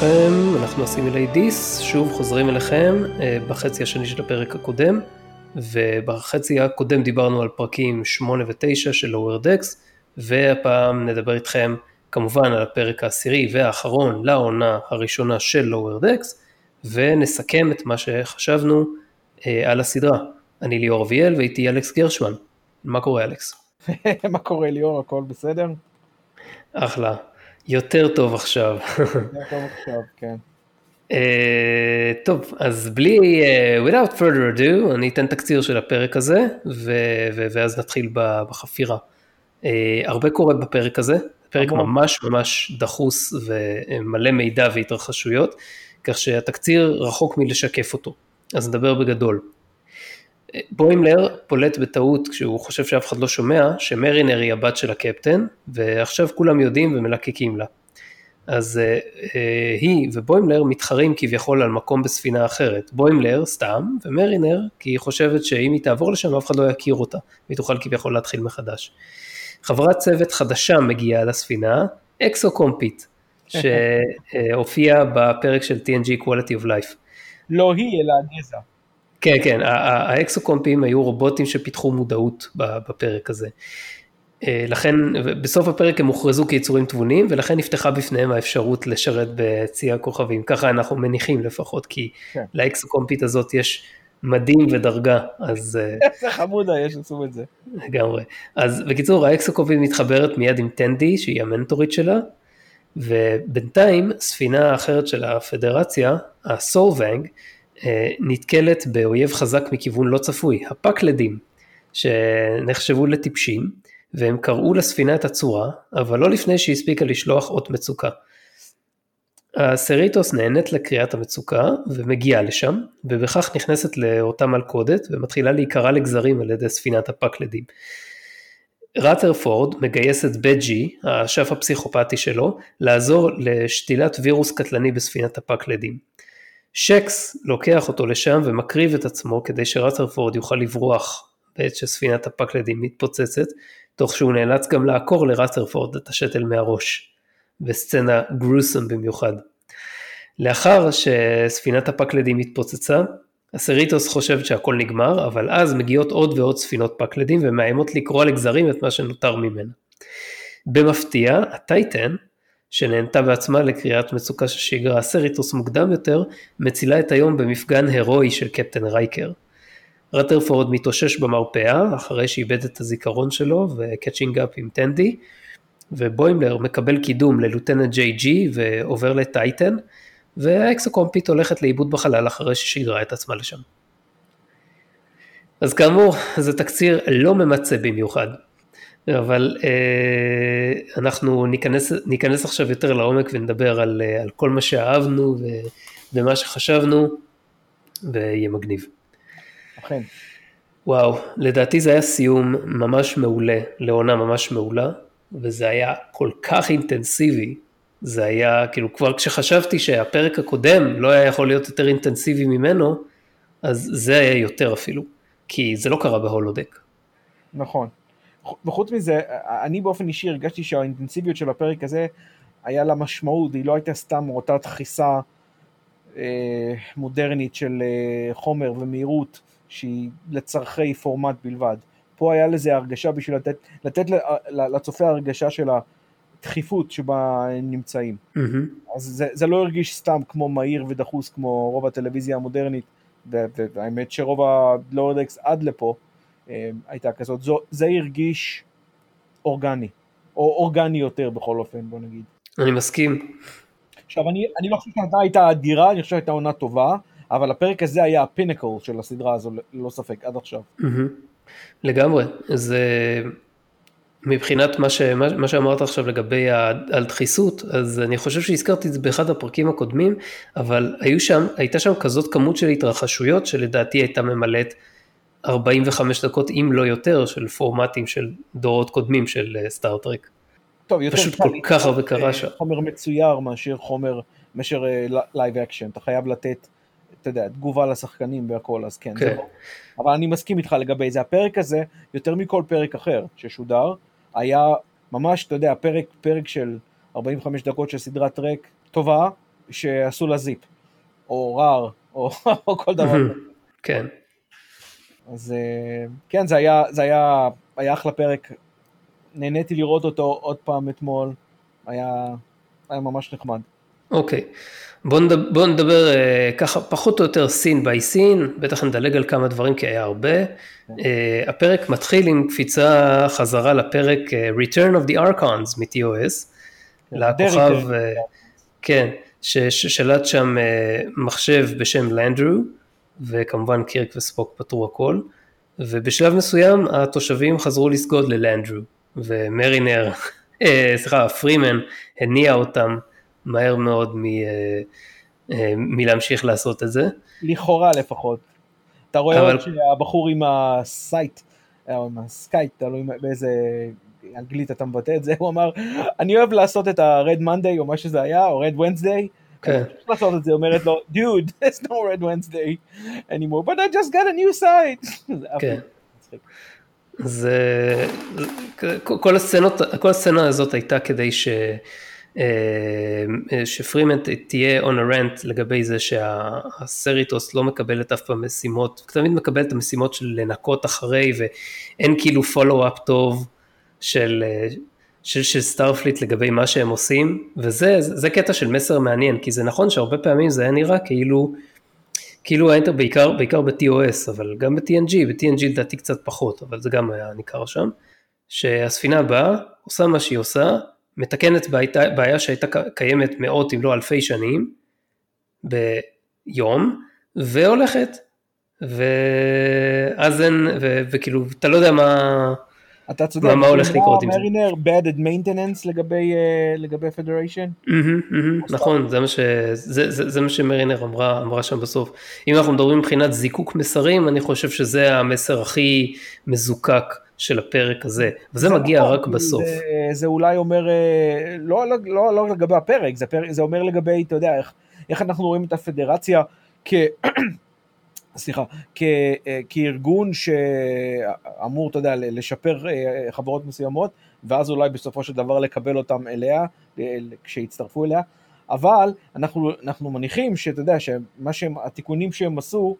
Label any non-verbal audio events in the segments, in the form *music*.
שלומכם? אנחנו הסימילי דיס, שוב חוזרים אליכם אה, בחצי השני של הפרק הקודם, ובחצי הקודם דיברנו על פרקים 8 ו-9 של lower decks, והפעם נדבר איתכם כמובן על הפרק העשירי והאחרון לעונה הראשונה של lower decks, ונסכם את מה שחשבנו אה, על הסדרה. אני ליאור אביאל ואיתי אלכס גרשמן. מה קורה אלכס? *laughs* מה קורה ליאור, הכל בסדר? אחלה. יותר טוב עכשיו. יותר טוב עכשיו, כן. Uh, טוב, אז בלי, uh, without further ado, אני אתן תקציר של הפרק הזה, ו- ו- ואז נתחיל בחפירה. Uh, הרבה קורה בפרק הזה, פרק ממש ממש דחוס ומלא מידע והתרחשויות, כך שהתקציר רחוק מלשקף אותו, אז נדבר בגדול. בוימלר פולט בטעות כשהוא חושב שאף אחד לא שומע שמרינר היא הבת של הקפטן ועכשיו כולם יודעים ומלקקים לה. אז אה, אה, היא ובוימלר מתחרים כביכול על מקום בספינה אחרת. בוימלר סתם ומרינר כי היא חושבת שאם היא תעבור לשם אף אחד לא יכיר אותה והיא תוכל כביכול להתחיל מחדש. חברת צוות חדשה מגיעה לספינה, אקסוקומפית, שהופיעה בפרק של TNG Quality of Life. לא היא אלא הגזע. כן, כן, האקסוקומפים היו רובוטים שפיתחו מודעות בפרק הזה. אה, לכן בסוף הפרק הם הוכרזו כיצורים תבוניים ולכן נפתחה בפניהם האפשרות לשרת בצי הכוכבים, ככה אנחנו מניחים לפחות, כי כן. לאקסוקומפית הזאת יש מדים ודרגה, אז... אה, *laughs* איזה חמודה יש עשו את זה. לגמרי. אז בקיצור האקסוקומפית מתחברת מיד עם טנדי שהיא המנטורית שלה, ובינתיים ספינה אחרת של הפדרציה, הסולוונג, אה, נתקלת באויב חזק מכיוון לא צפוי, הפקלדים, שנחשבו לטיפשים, והם קראו לספינה את הצורה, אבל לא לפני שהיא הספיקה לשלוח אות מצוקה. הסריטוס נהנית לקריאת המצוקה ומגיעה לשם, ובכך נכנסת לאותה מלכודת ומתחילה להיקרע לגזרים על ידי ספינת הפקלדים. ראטרפורד מגייס את בג'י, האשף הפסיכופתי שלו, לעזור לשתילת וירוס קטלני בספינת הפקלדים. שקס לוקח אותו לשם ומקריב את עצמו כדי שרת'רפורד יוכל לברוח בעת שספינת הפקלדים מתפוצצת, תוך שהוא נאלץ גם לעקור לרת'רפורד את השתל מהראש, בסצנה גרוסום במיוחד. לאחר שספינת הפקלדים התפוצצה, הסריטוס חושבת שהכל נגמר, אבל אז מגיעות עוד ועוד ספינות פקלדים ומאיימות לקרוע לגזרים את מה שנותר ממנה. במפתיע, הטייטן, שנהנתה בעצמה לקריאת מצוקה ששיגרה סריטוס מוקדם יותר, מצילה את היום במפגן הירואי של קפטן רייקר. רתרפורד מתאושש במרפאה אחרי שאיבד את הזיכרון שלו ו catching up עם טנדי, ובוימלר מקבל קידום ל lieutenant JG ועובר לטייטן, והאקסוקומפית הולכת לאיבוד בחלל אחרי ששיגרה את עצמה לשם. אז כאמור, זה תקציר לא ממצה במיוחד, אבל אה, אנחנו ניכנס, ניכנס עכשיו יותר לעומק ונדבר על, אה, על כל מה שאהבנו ו, ומה שחשבנו, ויהיה מגניב. אכן. וואו, לדעתי זה היה סיום ממש מעולה, לעונה ממש מעולה, וזה היה כל כך אינטנסיבי, זה היה, כאילו כבר כשחשבתי שהפרק הקודם לא היה יכול להיות יותר אינטנסיבי ממנו, אז זה היה יותר אפילו, כי זה לא קרה בהולודק. נכון. וחוץ מזה, אני באופן אישי הרגשתי שהאינטנסיביות של הפרק הזה היה לה משמעות, היא לא הייתה סתם אותה דחיסה אה, מודרנית של אה, חומר ומהירות שהיא לצורכי פורמט בלבד. פה היה לזה הרגשה בשביל לתת, לתת לצופה הרגשה של הדחיפות שבה הם נמצאים. Mm-hmm. אז זה, זה לא הרגיש סתם כמו מהיר ודחוס כמו רוב הטלוויזיה המודרנית, והאמת שרוב הלורדקס עד לפה אה, הייתה כזאת, זו, זה הרגיש אורגני, או אורגני יותר בכל אופן, בוא נגיד. אני מסכים. עכשיו, אני, אני לא חושב שהעונה הייתה אדירה, אני חושב שהייתה עונה טובה, אבל הפרק הזה היה הפינקל של הסדרה הזו, ללא ספק, עד עכשיו. לגמרי, זה מבחינת מה, ש, מה, מה שאמרת עכשיו לגבי הדחיסות, אז אני חושב שהזכרתי את זה באחד הפרקים הקודמים, אבל היו שם, הייתה שם כזאת כמות של התרחשויות שלדעתי הייתה ממלאת 45 דקות, אם לא יותר, של פורמטים של דורות קודמים של. אה, טוב, יותר פשוט כל כך הרבה קרה שם. חומר מצויר מאשר חומר, מאשר live uh, action, אתה חייב לתת, אתה יודע, תגובה לשחקנים והכל, אז כן, כן. זה. אבל אני מסכים איתך לגבי זה. הפרק הזה, יותר מכל פרק אחר ששודר, היה ממש, אתה יודע, פרק, פרק של 45 דקות של סדרת טרק טובה, שעשו לה זיפ, או רער, או, *laughs* או כל דבר. כן. אז אה, כן, זה היה, זה היה, היה אחלה פרק, נהניתי לראות אותו עוד פעם אתמול, היה, היה ממש נחמד. אוקיי, בוא נדבר, בוא נדבר uh, ככה פחות או יותר סין ביי סין, בטח נדלג על כמה דברים כי היה הרבה. Uh, הפרק מתחיל עם קפיצה חזרה לפרק uh, Return of the Archons מ-TOS, כן, לכוכב, אה, כן, ששלט שם אה, מחשב בשם לנדרו, וכמובן קירק וספוק פתרו הכל, ובשלב מסוים התושבים חזרו לסגוד ללנדרו, ומרינר, *laughs* סליחה, פרימן הניע אותם מהר מאוד מ, אה, אה, מלהמשיך לעשות את זה. לכאורה לפחות. אתה רואה אבל... שהבחור עם הסייט, או אה, עם הסקייט, תלוי באיזה אנגלית אתה מבטא את זה, הוא אמר, אני אוהב לעשות את ה-Red Monday או מה שזה היה, או Red Wednesday. כן. לעשות את זה, אומרת לו, dude, *laughs* there's no Red Wednesday anymore, but I just got a new site. *laughs* כן. זה, כל הסצנות, כל הסצנה הזאת הייתה כדי ש... אה, שפרימן תהיה on a rent לגבי זה שהסריטוס לא מקבלת אף פעם משימות, תמיד מקבל את המשימות של לנקות אחרי ואין כאילו follow-up טוב של, אה, של, של Starfleet לגבי מה שהם עושים, וזה זה קטע של מסר מעניין, כי זה נכון שהרבה פעמים זה היה נראה כאילו, כאילו האינטר בעיקר, בעיקר ב-TOS, אבל גם ב-TNG, ב-TNG לדעתי קצת פחות, אבל זה גם היה ניכר שם, שהספינה באה, עושה מה שהיא עושה, מתקנת בעיה, בעיה שהייתה קיימת מאות אם לא אלפי שנים ביום, והולכת. ואז אין, וכאילו, אתה לא יודע מה, אתה צודק, מה, הולך לקרות עם זה. מרינר bad at maintenance לגבי, לגבי פדריישן? נכון, זה מה, שמרינר אמרה, אמרה שם בסוף. אם אנחנו מדברים מבחינת זיקוק מסרים, אני חושב שזה המסר הכי מזוקק של הפרק הזה, וזה מגיע נכון, רק בסוף. זה, אולי אומר, אה, לא, לא, לא, לא לגבי הפרק, זה, אומר לגבי, אתה יודע, איך, אנחנו רואים את הפדרציה. סליחה, כ, אה, כארגון שאמור, אתה יודע, לשפר אה, חברות מסוימות, ואז אולי בסופו של דבר לקבל אותם אליה, כשיצטרפו אליה, אבל אנחנו, אנחנו מניחים שאתה יודע, שמה שהם, התיקונים שהם עשו,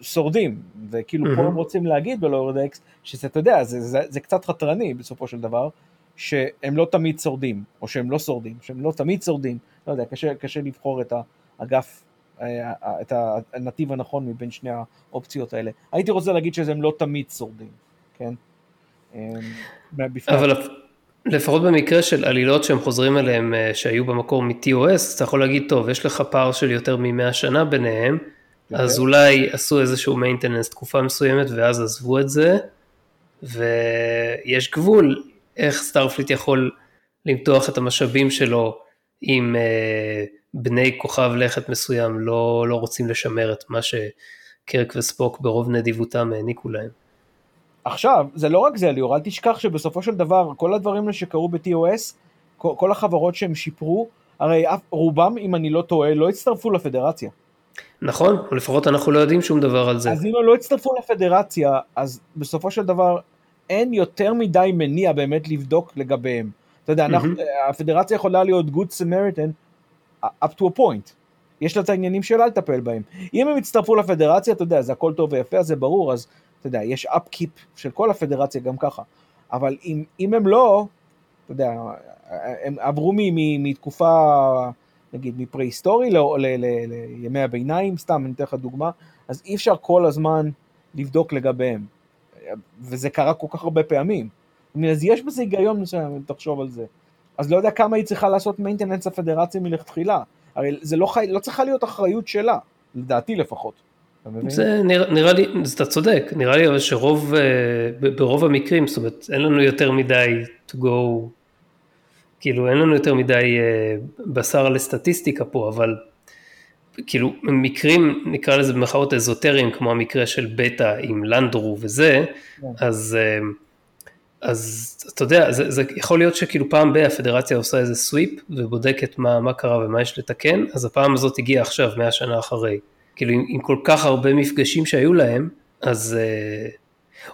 שורדים, וכאילו mm-hmm. פה הם רוצים להגיד בלורדקס, שזה, אתה יודע, זה, זה, זה קצת חתרני בסופו של דבר, שהם לא תמיד שורדים, או שהם לא שורדים, שהם לא תמיד שורדים, לא יודע, קשה, קשה לבחור את האגף, אה, את הנתיב הנכון מבין שני האופציות האלה. הייתי רוצה להגיד שהם לא תמיד שורדים, כן? אבל לפחות במקרה של עלילות שהם חוזרים אליהם אה, שהיו במקור מ-TOS, אתה יכול להגיד, טוב, יש לך פער של יותר מ-100 שנה ביניהם, אז אולי עשו איזשהו מיינטננס תקופה מסוימת ואז עזבו את זה, ויש גבול איך Starfleet יכול למתוח את המשאבים שלו אם אה, בני כוכב לכת מסוים לא, לא רוצים לשמר את מה שקירק וספוק ברוב נדיבותם העניקו להם. עכשיו, זה לא רק זה ליאור, אל תשכח שבסופו של דבר כל הדברים שקרו ב-TOS, כל, כל החברות שהם שיפרו, הרי רובם, אם אני לא טועה, לא הצטרפו לפדרציה. נכון, או לפחות אנחנו לא יודעים שום דבר על זה. אז אם הם לא הצטרפו לפדרציה, אז בסופו של דבר אין יותר מדי מניע באמת לבדוק לגביהם. אתה יודע, אנחנו, הפדרציה יכולה להיות good Samaritan up to a point. יש לה את העניינים שלה לטפל בהם. אם הם יצטרפו לפדרציה, אתה יודע, זה הכל טוב ויפה, זה ברור, אז אתה יודע, יש upkeep של כל הפדרציה גם ככה. אבל אם, אם הם לא, אתה יודע, הם עברו מתקופה... נגיד מפרה-היסטורי לימי הביניים, סתם אני אתן לך דוגמה, אז אי אפשר כל הזמן לבדוק לגביהם, וזה קרה כל כך הרבה פעמים. אז יש בזה היגיון מסוים אם תחשוב על זה. אז לא יודע כמה היא צריכה לעשות מיינטננס הפדרציה מלכתחילה, הרי זה לא, חי... לא צריכה להיות אחריות שלה, לדעתי לפחות. זה נראה, נראה לי, אתה צודק, נראה לי אבל שרוב, אה, ברוב המקרים, זאת אומרת, אין לנו יותר מדי to go כאילו אין לנו יותר מדי אה, בשר לסטטיסטיקה פה, אבל כאילו מקרים נקרא לזה במחאות אזוטריים כמו המקרה של בטא עם לנדרו וזה, yeah. כן. אז, אה, אז אתה יודע, זה, זה יכול להיות שכאילו פעם ב- הפדרציה עושה איזה סוויפ ובודקת מה, מה קרה ומה יש לתקן, אז הפעם הזאת הגיעה עכשיו, מאה שנה אחרי. כאילו עם, עם כל כך הרבה מפגשים שהיו להם, אז... אה,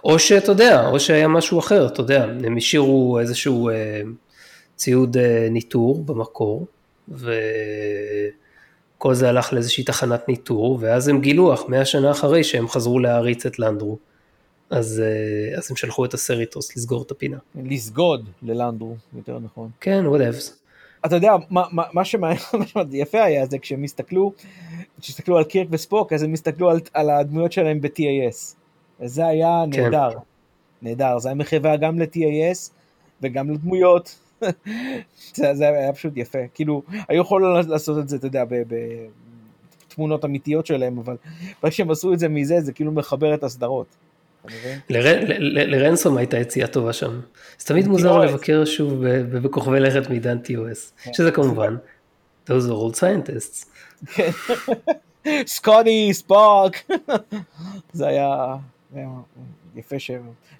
או שאתה יודע, או שהיה משהו אחר, אתה יודע, הם השאירו איזשהו ציוד אה, ניטור במקור, וכל זה הלך לאיזושהי תחנת ניטור, ואז הם גילו, אך מאה שנה אחרי שהם חזרו להעריץ את לנדרו. אז, אה, אז הם שלחו את הסריטוס לסגור את הפינה. לסגוד ללנדרו, יותר נכון. כן, whatevs. אתה יודע, מה, מה, מה שמעניין, *laughs* יפה היה זה כשהם הסתכלו, כשהסתכלו על קירק וספוק, אז הם הסתכלו על, על הדמויות שלהם ב-TAS. וזה היה כן. נהדר. נהדר, זה היה מחווה גם ל-TAS וגם לדמויות. *laughs* זה, זה היה פשוט יפה. כאילו, היו יכולים לעשות את זה, אתה יודע, בתמונות אמיתיות שלהם, אבל ברגע שהם עשו את זה מזה, זה כאילו מחבר את הסדרות. לרנסום הייתה יציאה טובה שם. זה תמיד מוזר. לבקר שוב בכוכבי לכת מעידן TOS, שזה כמובן, those are old scientists. סקוטי, ספארק. זה היה יפה ש...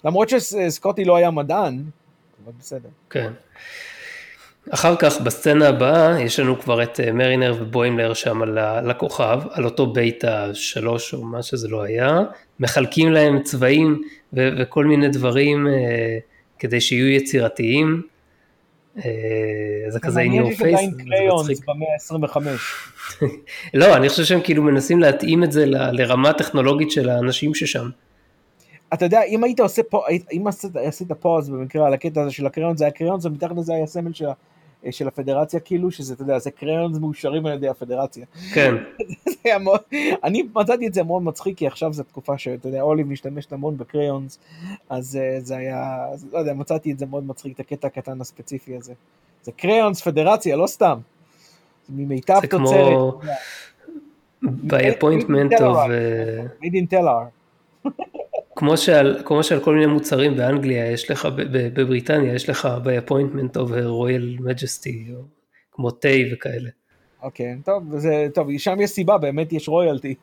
למרות שסקוטי לא היה מדען, אבל בסדר. כן. אחר כך בסצנה הבאה יש לנו כבר את אה, מרינר ובוימלר שם על הכוכב, על אותו ביתא שלוש או מה שזה לא היה, מחלקים להם צבעים ו- וכל מיני דברים אה, כדי שיהיו יצירתיים. אה, זה כזה in your face, זה מצחיק. במאה ה-25. *laughs* לא, אני חושב שהם כאילו מנסים להתאים את זה ל- לרמה הטכנולוגית של האנשים ששם. אתה יודע, אם היית עושה פה, אם עשית, עשית פוז במקרה על הקטע הזה של הקריון, זה היה קריון, זה מתחת לזה היה סמל של, של הפדרציה, כאילו, שזה, אתה יודע, זה קריון מאושרים על ידי הפדרציה. כן, *laughs* מאוד, אני מצאתי את זה מאוד מצחיק, כי עכשיו זו תקופה שאתה יודע, אוליב משתמשת המון בקריונס, אז אה, זה היה, אז, לא יודע, מצאתי את זה מאוד מצחיק, את הקטע הקטן הספציפי הזה. זה קריונס פדרציה, לא סתם. ממיטב זה כמו תוצרת. by appointment of, אה, made in telar. *laughs* כמו שעל, כמו שעל כל מיני מוצרים באנגליה יש לך, בבריטניה יש לך by appointment of a royal majesty, או כמו תה וכאלה. אוקיי, טוב, זה, טוב, שם יש סיבה, באמת יש רויאלטי.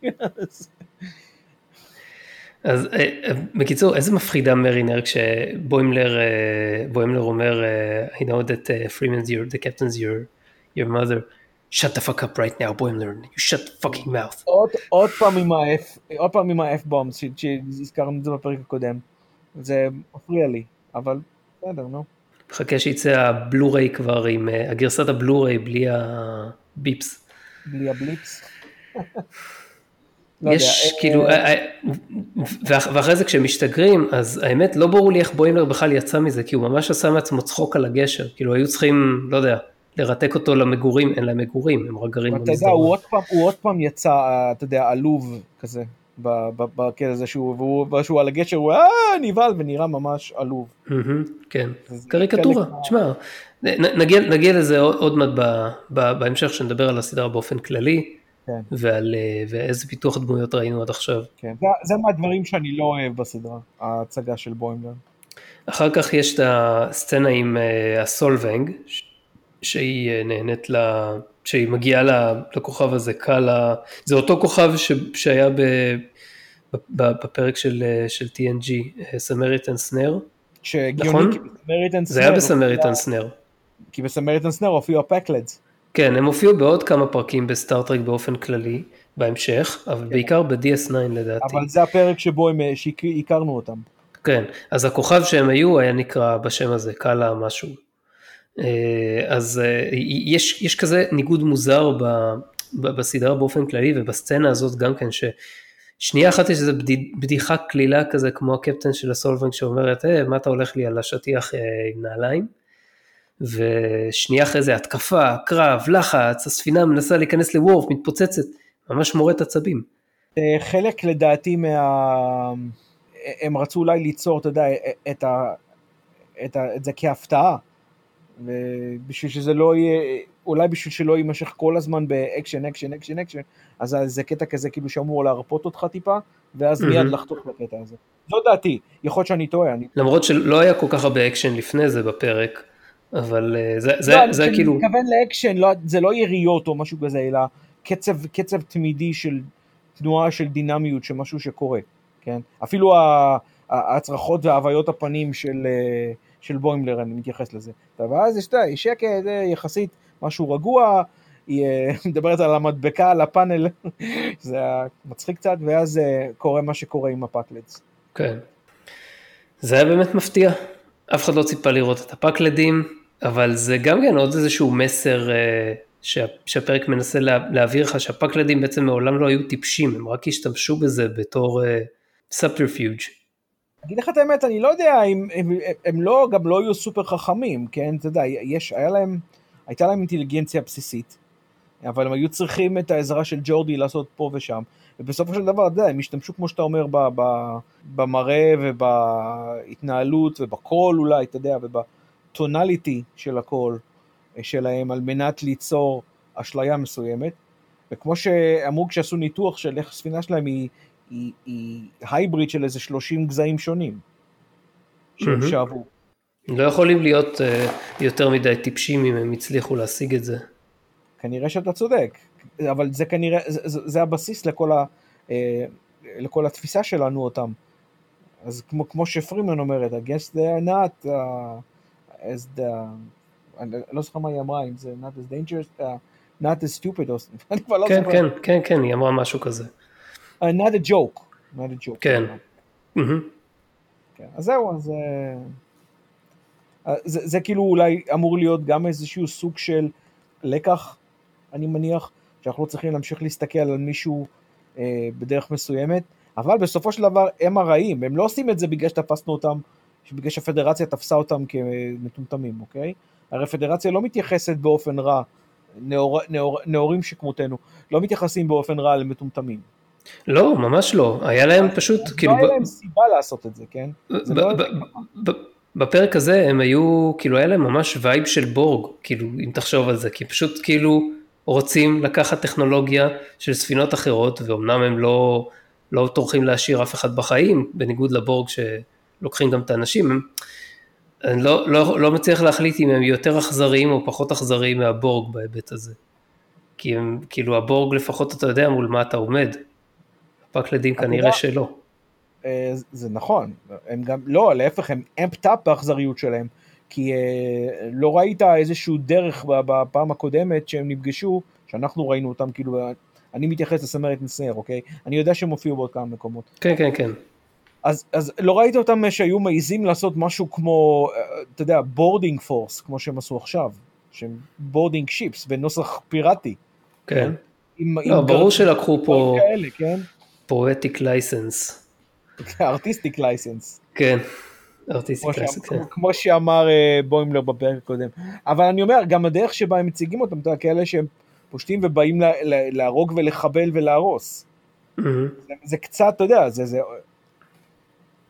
אז אה, אה, בקיצור, איזה מפחידה מרינר כשבוימלר אה, בוימלר אומר, I know that uh, Freeman's your, the captain's your, your mother, shut the fuck up right now, בוימלר, you shut the fucking mouth. עוד, עוד פעם עם ה-F, עוד פעם עם ה-F בומס, שהזכרנו את זה בפרק הקודם. זה מפריע לי, אבל בסדר, נו. מחכה שיצא הבלו-ריי כבר עם, אה, הגרסת הבלו-ריי בלי הביפס. בלי הבליפס. *laughs* לא יש אה, כאילו, אה, ואח- ואחרי זה כשהם משתגרים, אז האמת לא ברור לי איך בוימלר בכלל יצא מזה, כי הוא ממש עשה מעצמו צחוק על הגשר, כאילו היו צריכים, לא יודע, לרתק אותו למגורים, אין להם מגורים, הם רק גרים אתה יודע, הוא במסדרון. עוד פעם, הוא עוד פעם יצא, אתה יודע, עלוב כזה, בקטע הזה שהוא, והוא, על הגשר, הוא אה, נבהל ונראה ממש עלוב. כן, קריקטורה, מה- תשמע, נגיע, נגיע לזה עוד, מעט בהמשך, שנדבר על הסדרה באופן כללי, כן. ועל אה, ואיזה פיתוח דמויות ראינו עד עכשיו. כן, זה, זה מהדברים שאני לא אוהב בסדרה, ההצגה של בוימלר. אחר כך יש את הסצנה עם אה, הסולבנג, ש- שהיא אה, נהנית ל... שהיא מגיעה לכוכב הזה, קאלה, זה אותו כוכב ש... שהיה ב... ב- בפרק של, אה, של TNG, סמריטן סנר, שהגיוני, נכון? בסמריטן זה היה סנר בסמריטן סנר. כי בסמריטן סנר הופיעו הפקלדס. כן, הם הופיעו בעוד כמה פרקים בסטארט-טרק באופן כללי, בהמשך, אבל בעיקר ב-DS9 לדעתי. אבל זה הפרק שבו הם, אה, שהכרנו אותם. כן, אז הכוכב שהם היו היה נקרא בשם הזה, קאלה משהו. אה, אז אה, יש, יש כזה ניגוד מוזר ב, ב, בסדרה באופן כללי ובסצנה הזאת גם כן, ששנייה אחת יש איזו בדי- בדיחה קלילה כזה כמו הקפטן של הסולבנג שאומרת, אה, מה אתה הולך לי על השטיח עם נעליים? ושנייה אחרי זה התקפה, קרב, לחץ, הספינה מנסה להיכנס לוורף, מתפוצצת, ממש מורט עצבים. חלק לדעתי מה... הם רצו אולי ליצור, אתה יודע, את, ה... את, ה... את זה כהפתעה. בשביל שזה לא יהיה, אולי בשביל שלא יימשך כל הזמן באקשן, אקשן, אקשן, אקשן, אז זה קטע כזה כאילו שאמור להרפות אותך טיפה, ואז מיד מהמם. לחתוך בקטע הזה. זו דעתי, יכול להיות שאני טועה. אני... למרות שלא היה כל כך הרבה אקשן לפני זה בפרק, אבל אה, זה, זה, לא, זה אני כאילו, מתכוון לאקשן, לא, זה לא יריות או משהו כזה, אלא קצב, קצב תמידי של תנועה של דינמיות, של משהו שקורה, כן? אפילו ה- ה- הצרחות וההוויות הפנים של, אה, של בוימלר, אני מתייחס לזה. ואז יש, יש שקט, זה יחסית משהו רגוע, היא אה, *laughs* מדברת על המדבקה, על הפאנל, *laughs* זה מצחיק קצת, ואז אה, קורה מה שקורה עם הפאקלדס. כן. זה היה באמת מפתיע. אף אחד לא ציפה לראות את הפקלדים. אבל זה גם כן עוד איזשהו מסר אה, שה, שהפרק מנסה לה, להעביר לך שהפקלדים בעצם מעולם לא היו טיפשים, הם רק השתמשו בזה בתור subterfuge. Uh, אגיד לך את האמת, אני לא יודע אם הם, הם, הם לא, גם לא היו סופר חכמים, כן, אתה יודע, יש, היה להם, הייתה להם אינטליגנציה בסיסית, אבל הם היו צריכים את העזרה של ג'ורדי לעשות פה ושם, ובסופו של דבר, אתה יודע, הם השתמשו, כמו שאתה אומר, במראה ובהתנהלות ובקול אולי, אתה יודע, ובטונליטי של הקול שלהם, על מנת ליצור אשליה מסוימת, וכמו שאמרו כשעשו ניתוח של איך הספינה שלהם היא, היא, היא הייבריד של איזה 30 גזעים שונים, שהם. שאבו. לא יכולים להיות uh, יותר מדי טיפשים אם הם הצליחו להשיג את זה. כנראה שאתה צודק, אבל זה כנראה, זה, זה, הבסיס לכל, ה, אה, לכל התפיסה שלנו אותם. אז כמו, כמו שפרימן אומרת, I guess they are not uh, as the, אני לא זוכר מה היא אמרה, אם זה not as dangerous, uh, not as stupid, או, *laughs* אני כבר לא כן, זוכר. כן, כן, כן, היא אמרה משהו כזה. Uh, not a joke, not a joke. כן. Mm-hmm. כן. אז זהו, אז... Uh, זה, זה כאילו אולי אמור להיות גם איזשהו סוג של לקח אני מניח, שאנחנו לא צריכים להמשיך להסתכל על מישהו אה, בדרך מסוימת, אבל בסופו של דבר הם הרעים, הם לא עושים את זה בגלל שתפסנו אותם, בגלל שהפדרציה תפסה אותם כמטומטמים, אוקיי? הרי הפדרציה לא מתייחסת באופן רע, נאור, נאור, נאורים שכמותנו, לא מתייחסים באופן רע למטומטמים. לא, ממש לא, היה להם פשוט, כאילו... לא היה להם סיבה לעשות את זה, כן? לא... בפרק הזה הם היו, כאילו היה להם ממש vibe של בורג, כאילו, אם תחשוב על זה, כי פשוט כאילו... רוצים לקחת טכנולוגיה של ספינות אחרות, ואומנם הם לא, לא טורחים להשאיר אף אחד בחיים, בניגוד לבורג שלוקחים גם את האנשים, הם, אני לא, לא, לא מצליח להחליט אם הם יותר אכזריים או פחות אכזריים מהבורג בהיבט הזה. כי הם, כאילו הבורג לפחות אתה יודע מול מה אתה עומד, פקלדים כנראה שלא. אה, זה נכון, הם גם, לא, להפך, הם amped up באכזריות שלהם. כי אה, לא ראית איזשהו דרך בפעם הקודמת שהם נפגשו, שאנחנו ראינו אותם, כאילו, אני מתייחס ל Samaritan Snare, אוקיי? אני יודע שהם הופיעו בעוד כמה מקומות. כן, כן, כן. אז, אז לא ראית אותם שהיו מעיזים לעשות משהו כמו, אה, אתה יודע, boarding force, כמו שהם עשו עכשיו, שהם boarding ships בנוסח פיראטי. כן. כן? עם, לא, עם ברור שלקחו פה כאלה, כן? פואטיק לייסנס. ארטיסטיק לייסנס. כן. כן. כמו שאמר אה, בוימלר בפרק הקודם. אבל אני אומר, גם הדרך שבה הם מציגים אותם, אתה יודע, כאלה שהם פושטים ובאים להרוג ולחבל ולהרוס. זה קצת, אתה יודע, זה, זה,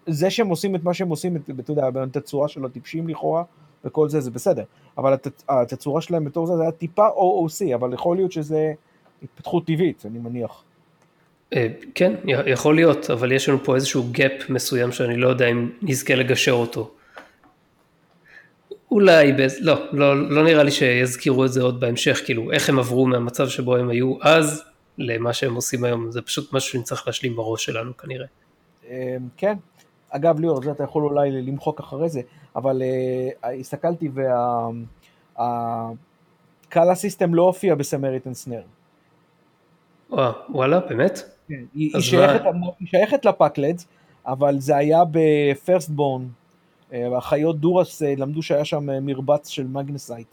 זה שהם עושים את מה שהם עושים, אתה יודע, בתצורה של הטיפשים לכאורה, וכל זה, זה בסדר. אבל התצורה שלהם בתור זה, זה היה טיפה OOC, אבל יכול להיות שזה התפתחות טבעית, אני מניח. אה, כן, יכול להיות, אבל יש לנו פה איזשהו gap מסוים שאני לא יודע אם נזכה לגשר אותו. אולי, באז... לא, לא, לא נראה לי שיזכירו את זה עוד בהמשך, כאילו איך הם עברו מהמצב שבו הם היו אז למה שהם עושים היום, זה פשוט משהו שנצטרך להשלים בראש שלנו כנראה. אה, כן, אגב ליאור, זה אתה יכול אולי למחוק אחרי זה, אבל uh, הסתכלתי וה Kalla system לא הופיע ב Samaritan Snare. וואלה, באמת? כן, היא, שייכת, היא שייכת לפאקלדס, אבל זה היה ב Firstborn. האחיות דוראס אה, למדו שהיה שם אה, מרבץ של magnesite.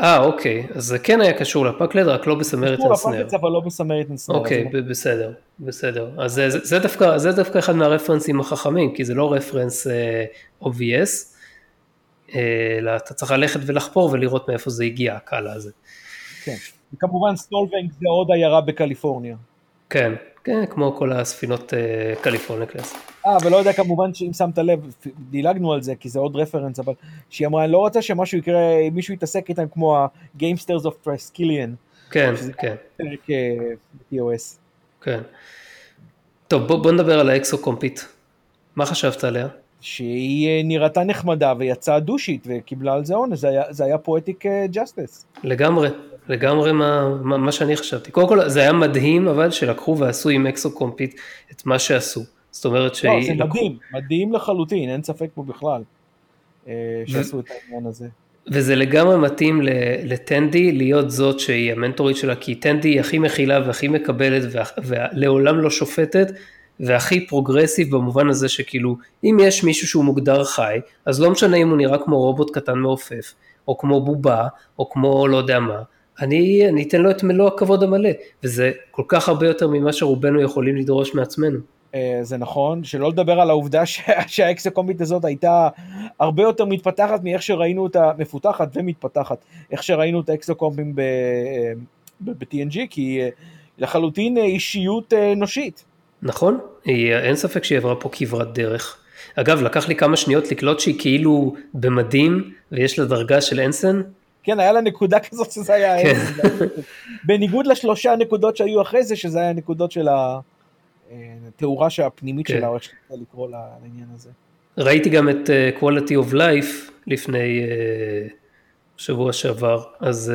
אה, אוקיי, אז זה כן היה קשור לפאקלד, רק לא ב Samaritan Snare. קשור לפאקלד, אבל לא ב Samaritan Snare. אוקיי, ב- בסדר, בסדר. אז זה, זה, זה, דווקא, זה דווקא אחד מהרפרנסים החכמים, כי זה לא רפרנס uh, obvious, אלא אתה צריך ללכת ולחפור ולראות מאיפה זה הגיע, הקאלה הזה. כן, וכמובן סולבנג זה עוד עיירה בקליפורניה. כן, כן, כמו כל הספינות uh, California class. אה, ולא יודע כמובן שאם שמת לב, דילגנו על זה כי זה עוד רפרנס, אבל שהיא אמרה, אני לא רוצה שמשהו יקרה, מישהו יתעסק איתם כמו ה-Gamesters of Triskelion. כן, כן. פרק TOS. כן. טוב, בוא, בוא נדבר על האקסוקומפית. מה חשבת עליה? שהיא אה, נראתה נחמדה ויצאה דושית וקיבלה על זה עונש, זה היה poetic justice. לגמרי. לגמרי מה, מה, מה שאני חשבתי. קודם כל זה היה מדהים אבל שלקחו ועשו עם אקסוקומפית את מה שעשו. זאת אומרת שהיא... לא, זה לקחו... מדהים, מדהים לחלוטין, אין ספק פה בכלל אה, שעשו ו... את העניין הזה. וזה לגמרי מתאים לטנדי להיות זאת שהיא המנטורית שלה, כי טנדי היא הכי מכילה והכי מקבלת ולעולם לא שופטת, והכי progressive במובן הזה שכאילו, אם יש מישהו שהוא מוגדר חי, אז לא משנה אם הוא נראה כמו רובוט קטן מעופף, או כמו בובה, או כמו לא יודע מה, אני, אני אתן לו את מלוא הכבוד המלא, וזה כל כך הרבה יותר ממה שרובנו יכולים לדרוש מעצמנו. אה, זה נכון, שלא לדבר על העובדה שהאקסקומית הזאת הייתה הרבה יותר מתפתחת מאיך שראינו אותה, מפותחת ומתפתחת, איך שראינו את האקסקומפים ב-TNG, כי היא אה, לחלוטין אישיות אה, אנושית. נכון, אין ספק שהיא עברה פה כברת דרך. אגב, לקח לי כמה שניות לקלוט שהיא כאילו במדים ויש לה דרגה של אנסן. כן, היה לה נקודה *laughs* כזאת שזה היה כן. אנסן. בניגוד לשלושה נקודות שהיו אחרי זה, שזה היה נקודות של ה... התאורה הפנימית כן. שלה, או איך שאתה לקרוא לעניין הזה. ראיתי גם את uh, quality of life לפני uh, שבוע שעבר, אז...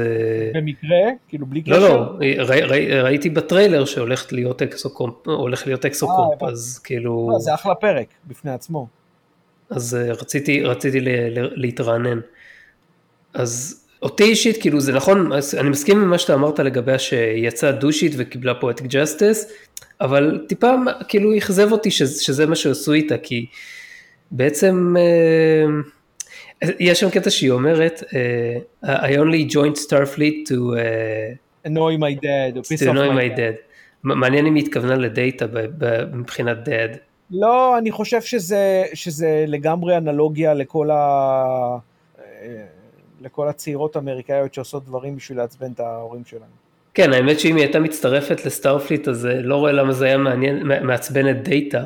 במקרה? כאילו בלי קשר? לא, לא, ראי, ראי, ראיתי בטריילר שהולך להיות אקסוקומפ, הולך להיות אקסוקומפ, אז כאילו... לא, זה אחלה פרק בפני עצמו. אז רציתי, להתרענן. אז אותי אישית, כאילו זה נכון, אני מסכים עם מה שאתה אמרת לגביה שיצאה דושית וקיבלה poetic justice, אבל טיפה כאילו אכזב אותי שזה, שזה מה שעשו איתה, כי בעצם אה, יש שם קטע שהיא אומרת, אה, I only joined Starfleet to... Uh, annoy my dad, to annoy my dad. מעניין אם היא התכוונה לדאטה מבחינת דאד. לא, אני חושב שזה, שזה לגמרי אנלוגיה לכל ה... לכל הצעירות האמריקאיות שעושות דברים בשביל לעצבן את ההורים שלהם. כן, האמת שאם היא הייתה מצטרפת לסטארפליט, אז אה, לא רואה למה זה היה מעניין, מעצבן את דאטה.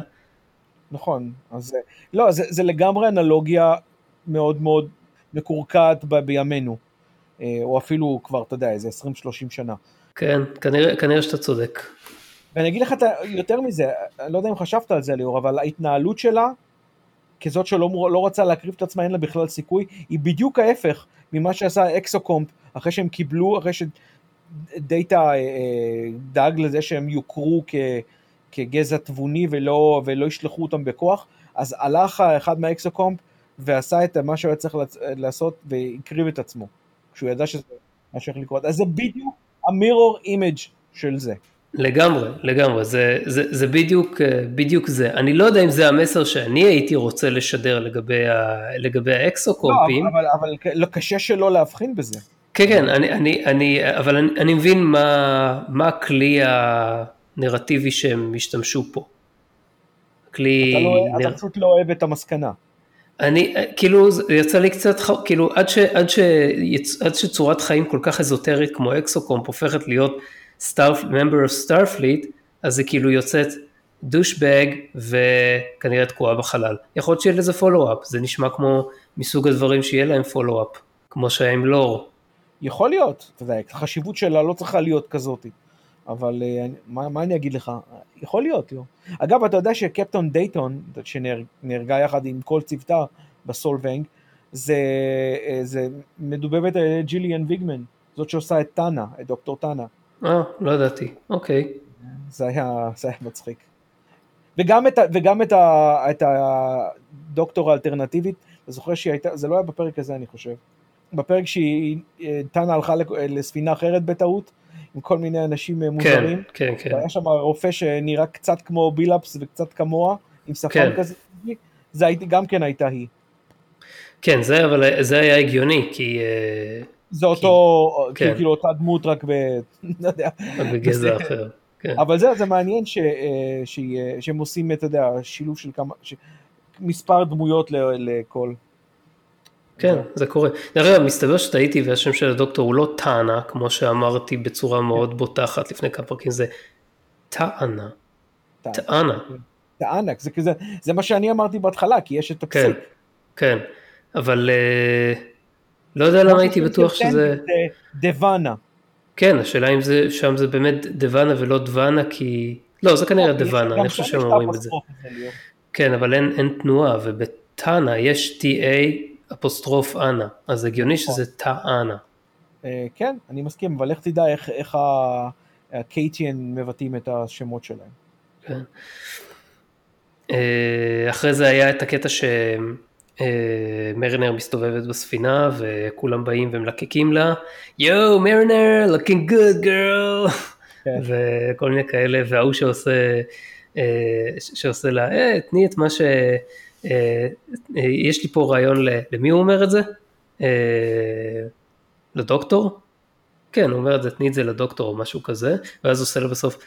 נכון, אז אה, לא, זה, זה לגמרי אנלוגיה מאוד מאוד מקורקעת ב, בימינו, אה, או אפילו כבר, אתה יודע, איזה 20-30 שנה. כן, כנראה, כנראה שאתה צודק. ואני אגיד לך יותר מזה, אני לא יודע אם חשבת על זה ליאור, אבל ההתנהלות שלה, כזאת שלא לא רצה להקריב את עצמה, אין לה בכלל סיכוי, היא בדיוק ההפך ממה שעשה אקסוקומפ, אחרי שהם קיבלו, אחרי שדאטה אה, אה, דאג לזה שהם יוכרו כ, כגזע תבוני ולא, ולא ישלחו אותם בכוח, אז הלך אחד מהאקסוקומפ ועשה את מה שהוא היה צריך לעשות והקריב את עצמו, כשהוא ידע שזה מה שהולך לקרות. אז זה בדיוק ה mirror image של זה. לגמרי, לגמרי, זה, זה, זה בדיוק, אה, בדיוק זה. אני לא יודע אם זה המסר שאני הייתי רוצה לשדר לגבי, ה, לגבי האקסוקומפים. לא, אבל, אבל, אבל לא, קשה שלא להבחין בזה. כן, כן, אני, אני, אני, אבל אני, אני מבין מה, מה הכלי הנרטיבי שהם השתמשו פה. כלי... אתה, לא, נר... אתה פשוט לא אוהב את המסקנה. אני, כאילו, יצא לי קצת, כאילו, עד, ש, עד, ש, עד שצורת חיים כל כך אזוטרית כמו אקסוקומפ הופכת להיות Starf, member of Starfleet, אז זה כאילו יוצאת douchebag וכנראה תקועה בחלל. יכול להיות שיהיה לזה follow-up, זה נשמע כמו מסוג הדברים שיהיה להם פולו-אפ, כמו שהיה עם לור. יכול להיות, אתה יודע, החשיבות שלה לא צריכה להיות כזאת, אבל uh, מה, מה אני אגיד לך, יכול להיות, לא. אגב, אתה יודע שקפטון דייטון, שנהרגה יחד עם כל צוותה בסולבנג, זה, אה, זה מדובבת על ג'יליאן ויגמן, זאת שעושה את טאנה, את דוקטור טאנה. אה, לא ידעתי, אוקיי. זה היה, זה היה מצחיק. וגם את, וגם את, ה, את הדוקטור האלטרנטיבית, אתה זוכר שהיא הייתה, זה לא היה בפרק הזה אני חושב, בפרק שהיא, טאנה הלכה לספינה אחרת בטעות, עם כל מיני אנשים אה, מוזרים. כן, כן, כן. והיה שם רופא שנראה קצת כמו בילאפס וקצת כמוה, עם שפם כן. כזה, זה הייתי, גם כן הייתה היא. כן, זה, אבל זה היה הגיוני, כי... אה, זה אותו, כן. כאילו אותה דמות רק ב... *laughs* לא יודע. בגזע אחר. כן. אבל זה, זה מעניין ש, אה, ש, שהם עושים, אתה יודע, שילוב של כמה, ש, מספר דמויות לכל. כן, זה קורה. דרך אגב, מסתבר שטעיתי והשם של הדוקטור הוא לא טאנה, כמו שאמרתי בצורה מאוד כן. בוטחת לפני כמה פרקים, זה טאנה. טאנה. טאנה, זה כזה, זה מה שאני אמרתי בהתחלה, כי יש את הפסיק. כן, כן, אבל... Uh, לא יודע למה הייתי בטוח שזה... דוואנה. כן, השאלה אם זה, שם זה באמת דוואנה ולא דוואנה, כי... לא, זה כנראה אוקיי, דוואנה, אני חושב שהם אומרים את זה. כן, אבל אין, אין תנועה, ובטאנה יש TA אפוסטרוף אנה, אז הגיוני נכון. שזה טאנה. אה, כן, אני מסכים, אבל איך תדע איך הקייטיאן מבטאים את השמות שלהם. כן. אה, אחרי זה היה את הקטע שהם... אה, מרינר מסתובבת בספינה וכולם באים ומלקקים לה, יואו מרינר, looking good girl, כן. וכל מיני כאלה, וההוא שעושה שעושה לה, אה, תני את מה ש... יש לי פה רעיון, למי הוא אומר את זה? לדוקטור? כן, הוא אומר את זה, תני את זה לדוקטור או משהו כזה, ואז עושה לה בסוף,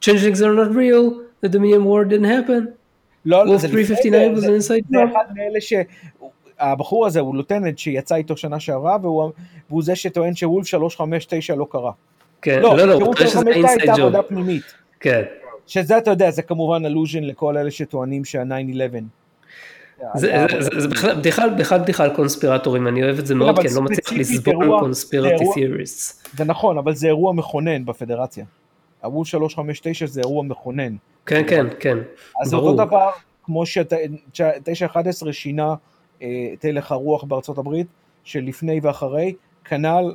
Changelings are not real, the Dominion war didn't happen. לא, זה לפני זה, זה, זה אחד מאלה ש... הבחור הזה הוא lieutenant שיצא איתו שנה שעברה, והוא, והוא זה שטוען שוולף 359 לא קרה. כן, לא, לא, לא, הוא טוען שזה inside job. עבודה פנימית. כן. שזה, אתה יודע, זה כמובן allusion לכל אלה שטוענים שה-9-11. זה בכלל בדיחה בדיחה על קונספירטורים, אני אוהב את זה מאוד, כי אני לא מצליח לסבול conspiracy theorists. זה נכון, אבל זה אירוע מכונן בפדרציה. הוול 359 זה אירוע מכונן. כן, כן, כן, אז אותו דבר, כמו ש-911 שינה את הלך הרוח בארצות הברית, שלפני ואחרי, כנ"ל,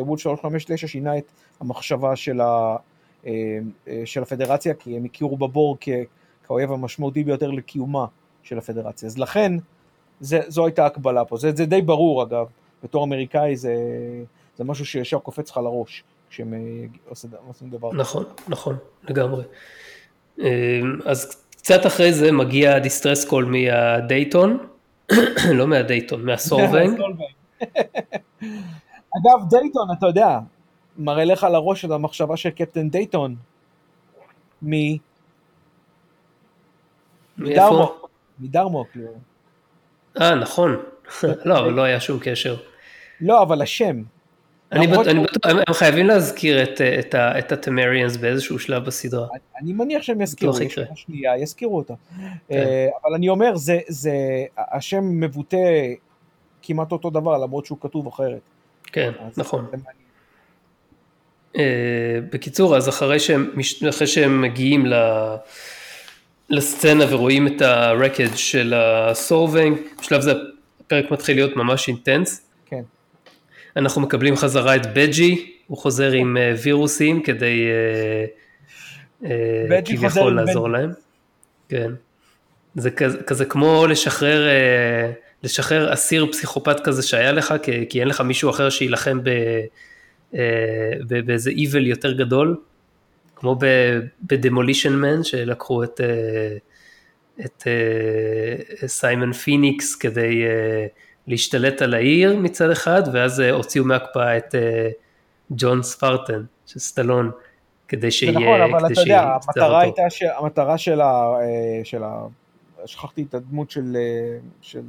וול 359 שינה את המחשבה של, ה, של הפדרציה, כי הם הכירו בבור כאויב המשמעותי ביותר לקיומה של הפדרציה. אז לכן, זה, זו הייתה הקבלה פה. זה, זה די ברור אגב, בתור אמריקאי זה, זה משהו שישר קופץ לך לראש, כשהם עושים דבר. נכון, נכון, לגמרי. אז קצת אחרי זה מגיע distress call מהדייטון, לא מהדייטון, מהסולבנג. *laughs* אגב, דייטון, אתה יודע, מעלה לך לראש את המחשבה של קפטן דייטון. מ... מדרמוק. מדרמוק. כאילו. אה, נכון. *laughs* לא, אבל לא היה שום קשר. לא, אבל השם. אני בטוח, הם חייבים להזכיר את הטמריאנס באיזשהו שלב בסדרה. אני מניח שהם יזכירו, יש שנייה, יזכירו אותה. כן. אבל אני אומר, השם מבוטא כמעט אותו דבר, למרות שהוא כתוב אחרת. כן, נכון. בקיצור, אז אחרי שהם מגיעים לסצנה ורואים את הרקד של הסורבנג, בשלב זה הפרק מתחיל להיות ממש אינטנס. אנחנו מקבלים חזרה את בג'י, הוא חוזר עם אה, וירוסים כדי אה, אה, כביכול לעזור להם. כן. זה כזה, כזה כמו לשחרר, לשחרר אסיר פסיכופת כזה שהיה לך, כי, כי אין לך מישהו אחר שיילחם באיזה איבל יותר גדול, כמו בדמולישן מן, שלקחו את, את סיימון פיניקס כדי להשתלט על העיר מצד אחד, ואז אה, הוציאו מהקפאה את אה, ג'ון ספרטן, של סטלון, כדי שיהיה... זה נכון, אבל אתה יודע, המטרה הייתה, ש... המטרה של ה... אה, של ה... שכחתי את הדמות של... של...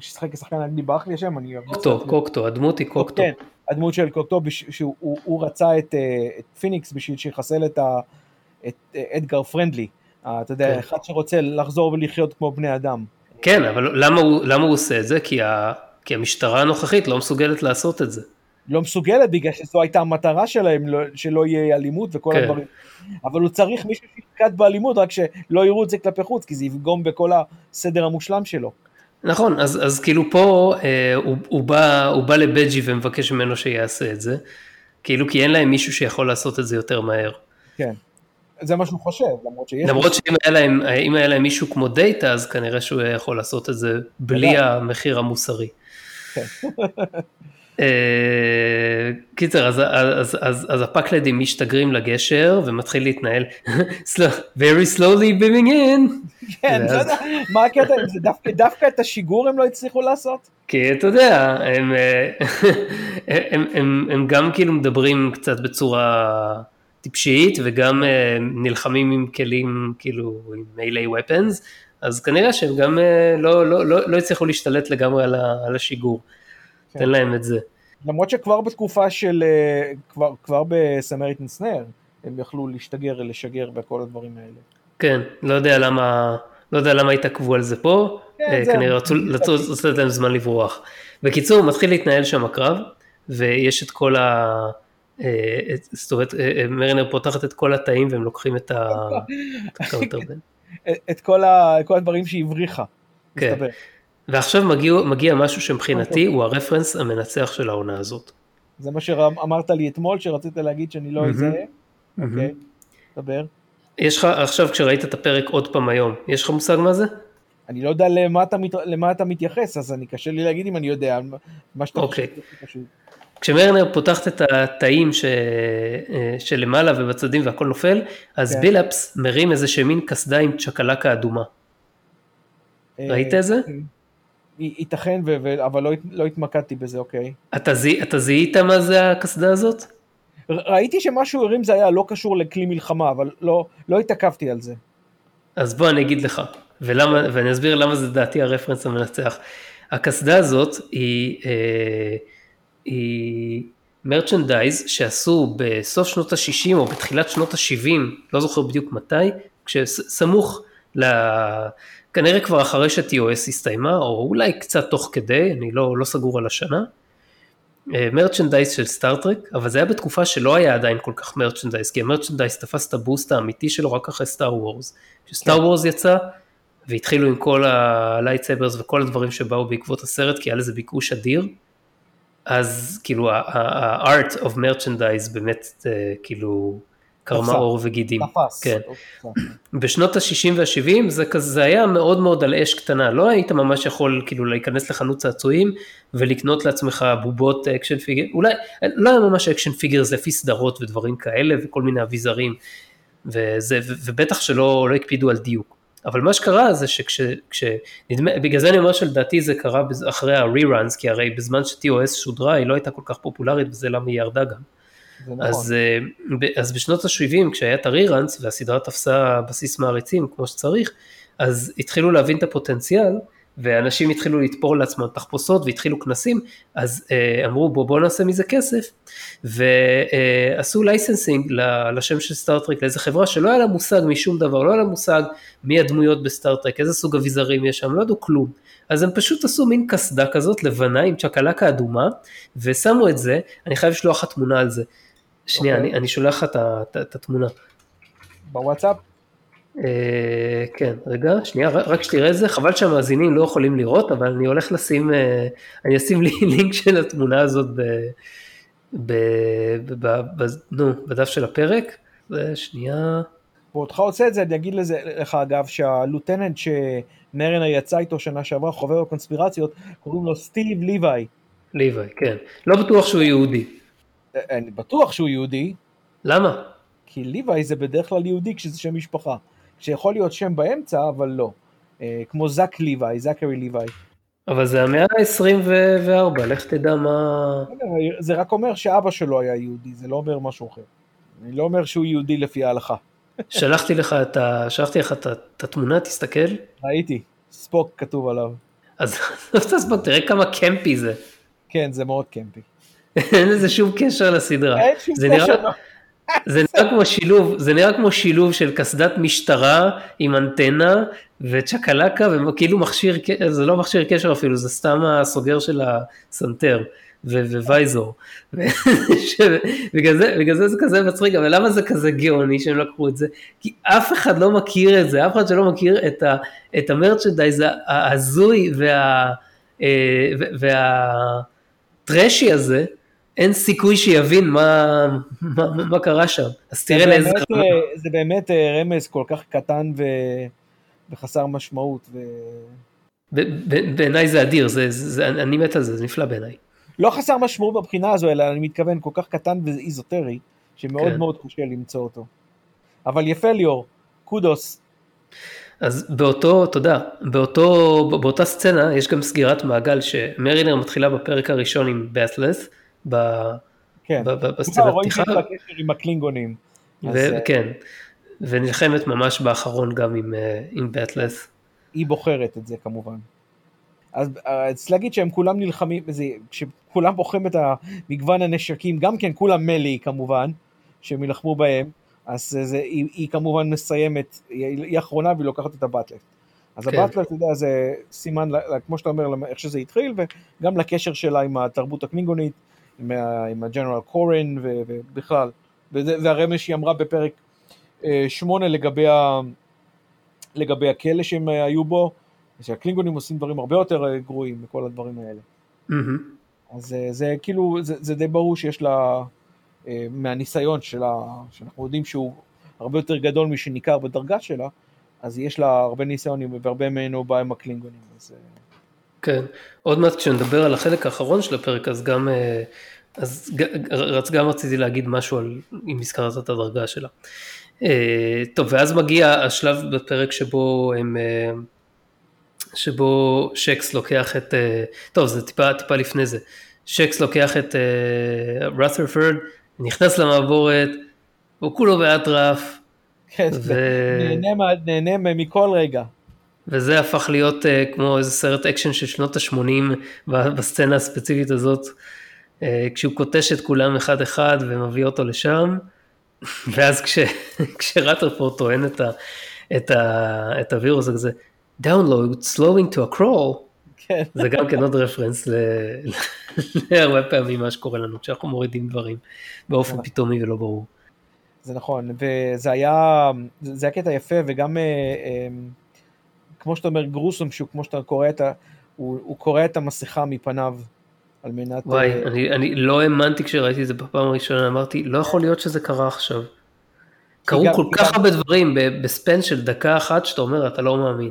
ששיחק כשחקן אנגלי ברח לי השם, אני... קוקטו, קוקטו, הדמות היא קוקטו. כן, הדמות של קוקטו, שהוא רצה את, את פיניקס בשביל שיחסל את, ה, את אדגר פרנדלי. אתה יודע, כן. אחד שרוצה לחזור ולחיות כמו בני אדם. כן, אבל למה הוא, למה הוא עושה את זה? כי, ה, כי המשטרה הנוכחית לא מסוגלת לעשות את זה. לא מסוגלת בגלל שזו הייתה המטרה שלהם, לא, שלא יהיה אלימות וכל כן. הדברים. אבל הוא צריך מישהו שיתקד באלימות, רק שלא יראו את זה כלפי חוץ, כי זה יפגום בכל הסדר המושלם שלו. נכון, אז, אז כאילו פה אה, הוא, הוא, בא, הוא בא לבג'י ומבקש ממנו שיעשה את זה, כאילו כי אין להם מישהו שיכול לעשות את זה יותר מהר. כן. זה מה שהוא חושב, למרות שיש... למרות שאם היה להם, היה להם מישהו כמו דאטה, אז כנראה שהוא יכול לעשות את זה בלי המחיר המוסרי. כן. *laughs* אה, קיצר, אז, אז, אז, אז הפקלדים משתגרים לגשר ומתחיל להתנהל *laughs* very slowly beaming in. כן, ואז... יודע, מה הקטע, זה דווקא, דווקא את השיגור הם לא הצליחו לעשות? כי אתה יודע, הם, אה, הם, *laughs* הם, הם, הם גם כאילו מדברים קצת בצורה... טיפשית וגם uh, נלחמים עם כלים כאילו עם מיילי ופנס, אז כנראה שהם גם uh, לא, לא, לא, לא הצליחו להשתלט לגמרי על, ה, על השיגור, כן. תן להם את זה. למרות שכבר בתקופה של, uh, כבר, כבר בסמריטן סנר, הם יכלו להשתגר, לשגר בכל הדברים האלה. כן, לא יודע למה, לא יודע למה התעכבו על זה פה, כן, אה, כנראה רצו לתת להם זמן לברוח. בקיצור, מתחיל להתנהל שם הקרב, ויש את כל ה... אה, זאת אומרת, אה, אה, מרינר פותחת את כל התאים והם לוקחים את ה contraband. *laughs* את כל, הדברים שהיא הבריחה, כן. מסתבר. ועכשיו מגיע, מגיע משהו שמבחינתי הוא הרפרנס המנצח של העונה הזאת. זה מה שאמרת לי אתמול, שרצית להגיד שאני לא אזהה? אוקיי, דבר. יש לך, עכשיו כשראית את הפרק עוד פעם היום, יש לך מושג מה זה? אני לא יודע למה אתה, מת, למה אתה מתייחס, אז אני קשה לי להגיד אם אני יודע מה שאתה אוקיי. חושב. כשמרנר פותחת את התאים ש... שלמעלה ובצדדים והכל נופל, אז כן. בילאפס מרים איזה שמין קסדה עם צ'קלקה אדומה. ראית את זה? י- ייתכן, ו- אבל לא, לא התמקדתי בזה, אוקיי. אתה, זיהי- אתה זיהית מה זה הקסדה הזאת? ראיתי שמשהו הרים זה היה לא קשור לכלי מלחמה, אבל לא, לא התעכבתי על זה. אז בוא אני אגיד לך, ולמה, ואני אסביר למה זה דעתי הרפרנס המנצח. הקסדה הזאת היא, אה, היא מרצ'נדייז שעשו בסוף שנות ה-60 או בתחילת שנות ה-70, לא זוכר בדיוק מתי, כשסמוך ל... כנראה כבר אחרי ש-TOS הסתיימה, או אולי קצת תוך כדי, אני לא, לא סגור על השנה. merchandise של סטארטרק, אבל זה היה בתקופה שלא היה עדיין כל כך merchandise, כי ה merchandise תפס את ה boost האמיתי שלו רק אחרי סטאר וורס. כשסטאר וורס יצא, והתחילו עם כל ה lightsabers וכל הדברים שבאו בעקבות הסרט, כי היה לזה ביקוש אדיר, אז כאילו ה-art of merchandise באמת אה, כאילו קרמה. עור וגידים. תפס. כן. תפס. בשנות ה-60 וה-70 זה כזה זה היה מאוד מאוד על אש קטנה, לא היית ממש יכול כאילו להיכנס לחנות צעצועים ולקנות לעצמך בובות action figure, אולי לא היה ממש action figure זה לפי סדרות ודברים כאלה וכל מיני אביזרים, וזה, ובטח שלא לא הקפידו על דיוק. אבל מה שקרה זה שכש... כש, נדמה, בגלל זה אני אומר שלדעתי זה קרה אחרי ה-reruns, כי הרי בזמן ש-TOS שודרה היא לא הייתה כל כך פופולרית וזה למה היא ירדה גם. נכון. אז, ב- אז בשנות ה-70 כשהיה את ה reruns והסדרה תפסה בסיס מעריצים כמו שצריך, אז התחילו להבין את הפוטנציאל ואנשים התחילו לתפור לעצמם תחפושות והתחילו כנסים, אז אה, אמרו בוא בוא נעשה מזה כסף ועשו licensing לשם של סטארטרק לאיזה חברה שלא היה לה מושג משום דבר, לא היה לה מושג מי הדמויות בסטארטרק, איזה סוג אביזרים יש שם, לא ידעו כלום. אז הם פשוט עשו מין קסדה כזאת לבנה עם צ'קלקה אדומה ושמו את זה, אני חייב לשלוח לך תמונה על זה. שנייה, אוקיי. אני, אני שולח לך את התמונה. בוואטסאפ? אה, כן, רגע, שנייה, רק שתראה את זה, חבל שהמאזינים לא יכולים לראות, אבל אני הולך לשים, אה, אני אשים לי *laughs* לינק של התמונה הזאת ב, ב, ב, ב, נו, בדף של הפרק. זה שנייה, בעודך עושה את זה, אני אגיד לזה, לך אגב, שהלוטננט שמרנר יצא איתו שנה שעברה, חובב הקונספירציות, קוראים לו סטיב ליוואי. ליוואי, כן. לא בטוח שהוא יהודי. אה, אני בטוח שהוא יהודי, למה? כי ליוואי זה בדרך כלל יהודי כשזה שם משפחה. שיכול להיות שם באמצע, אבל לא. אה, כמו זק ליוואי, זכרי ליוואי. אבל זה המאה ה-24, לך תדע מה... זה רק אומר שאבא שלו היה יהודי, זה לא אומר משהו אחר. אני לא אומר שהוא יהודי לפי ההלכה. שלחתי לך את ה... שלחתי לך את ה- את התמונה, תסתכל. ראיתי, ספוק כתוב עליו. אז *laughs* בוא תראה כמה קמפי זה. כן, זה מאוד קמפי. אין לזה שום קשר לסדרה. אין שום קשר. זה נראה כמו שילוב, זה נראה כמו שילוב של קסדת משטרה עם אנטנה וצ'קלקה וכאילו מכשיר, זה לא מכשיר קשר אפילו, זה סתם הסוגר של הסנטר ווייזור. *laughs* בגלל זה, זה זה כזה מצחיק, אבל למה זה כזה גאוני שהם לקחו את זה? כי אף אחד לא מכיר את זה, אף אחד שלא מכיר את, ה- את המרצ'נדייז ההזוי וה... אה, וה- והטרשי הזה, אין סיכוי שיבין מה, מה, מה קרה שם. אז תראה זה לאיזה... אה, זה באמת אה, רמז כל כך קטן ו... וחסר משמעות. ו... בעיניי זה אדיר, זה, זה, זה, אני מת על זה, זה נפלא בעיניי. לא חסר משמעות מבחינה הזו, אלא אני מתכוון כל כך קטן ואיזוטרי, שמאוד כן. מאוד קשה למצוא אותו. אבל יפה ליאור, קודוס. אז באותו, תודה, באותו, באותה סצנה יש גם סגירת מעגל שמרינר מתחילה בפרק הראשון עם באת'לס, ב, כן. בסצנת רואים פתיחה, שיש לה קשר עם הקלינגונים. אז, אה, וכן, ונלחמת ממש באחרון גם עם, אה, עם באת'לס. היא בוחרת את זה כמובן. אז אה, צריך להגיד שהם כולם נלחמים, זה, כשכולם בוחרים את מגוון הנשקים, גם כן כולם מלי כמובן, שהם יילחמו בהם, אז זה, היא, היא כמובן מסיימת, היא, היא האחרונה והיא לוקחת את הבטלט. אז כן. הבטלט, אתה יודע, זה סימן, כמו שאתה אומר, איך שזה התחיל, וגם לקשר שלה עם התרבות הקלינגונית, עם, עם הג'נרל קורן ו- ובכלל. וזה, זה הרמז שהיא אמרה בפרק אה, שמונה לגבי, ה, לגבי הכלא שהם אה, היו בו, שהקלינגונים עושים דברים הרבה יותר אה, גרועים מכל הדברים האלה. מהמם. אז זה כאילו, זה, זה די ברור שיש לה, מהניסיון שלה, שאנחנו יודעים שהוא הרבה יותר גדול משניכר בדרגה שלה, אז יש לה הרבה ניסיון והרבה ממנו בא עם הקלינגונים. אז, כן, עוד מעט כשנדבר על החלק האחרון של הפרק אז גם, אה, אז גם רציתי להגיד משהו על, אם הזכרת את הדרגה שלה. אה, טוב, ואז מגיע השלב בפרק שבו הם, אה, שבו שקס לוקח את, טוב, זה טיפה, טיפה לפני זה. שקס לוקח את רת'רפורד, נכנס למעבורת, הוא כולו באטרף. כן, ו... נהנה, נהנה מכל רגע. וזה הפך להיות אה, כמו איזה סרט אקשן של שנות ה-80 בסצנה הספציפית הזאת, אה, כשהוא קוטש את כולם אחד אחד ומביא אותו לשם, *laughs* ואז כש, *laughs* כשרטרפורד טוען את, ה, את, ה, את הווירוס הזה, download slowing to a crawl, כן. זה גם כן עוד רפרנס *laughs* להרבה פעמים מה שקורה לנו כשאנחנו מורידים דברים באופן נכון. פתאומי ולא ברור. זה נכון, וזה היה, זה היה קטע יפה וגם... Uh, כמו שאתה אומר, גרוסום, שהוא כמו שאתה קורא את ה... הוא, הוא קורא את המסכה מפניו על מנת... וואי, uh... אני, אני לא האמנתי כשראיתי את זה בפעם הראשונה, אמרתי, לא יכול להיות שזה קרה עכשיו. קרו גם, כל כך הרבה דברים בספן של דקה אחת שאתה אומר, אתה לא מאמין.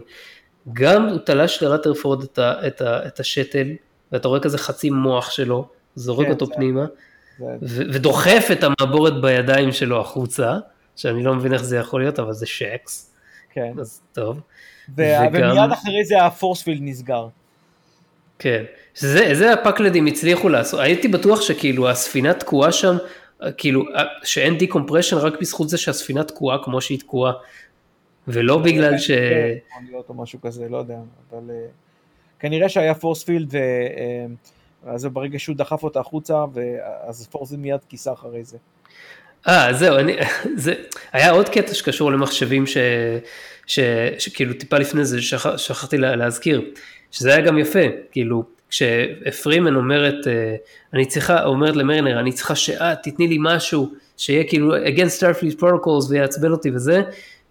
גם הוא תלש לרטרפורד את, ה, את, ה, את השתל, ואתה רואה כזה חצי מוח שלו, זורק כן, אותו זה, פנימה, זה... ו- ודוחף את המעבורת בידיים שלו החוצה, שאני לא מבין איך זה יכול להיות, אבל זה שקס. כן. אז טוב. וגם... ומיד אחרי זה ה force field נסגר. כן, שזה, זה הפקלדים הצליחו לעשות, הייתי בטוח שכאילו הספינה תקועה שם, כאילו שאין decompression רק בזכות זה שהספינה תקועה כמו שהיא תקועה, ולא בגלל ש... יכול להיות או משהו כזה, לא יודע, אבל אה, כנראה שהיה force field, ואז אה, ברגע שהוא דחף אותה החוצה, אז force field מיד כיסה אחרי זה. אה, זהו, אני, *laughs* זה, היה עוד קטע שקשור למחשבים ש, ש, שכאילו טיפה לפני זה שכח, שכחתי לה, להזכיר, שזה היה גם יפה, כאילו, כשפרימן אומרת, אה, אני צריכה, אומרת למרינר, אני צריכה שאת תתני לי משהו, שיהיה כאילו against Starfleet protocols ויעצבן אותי וזה,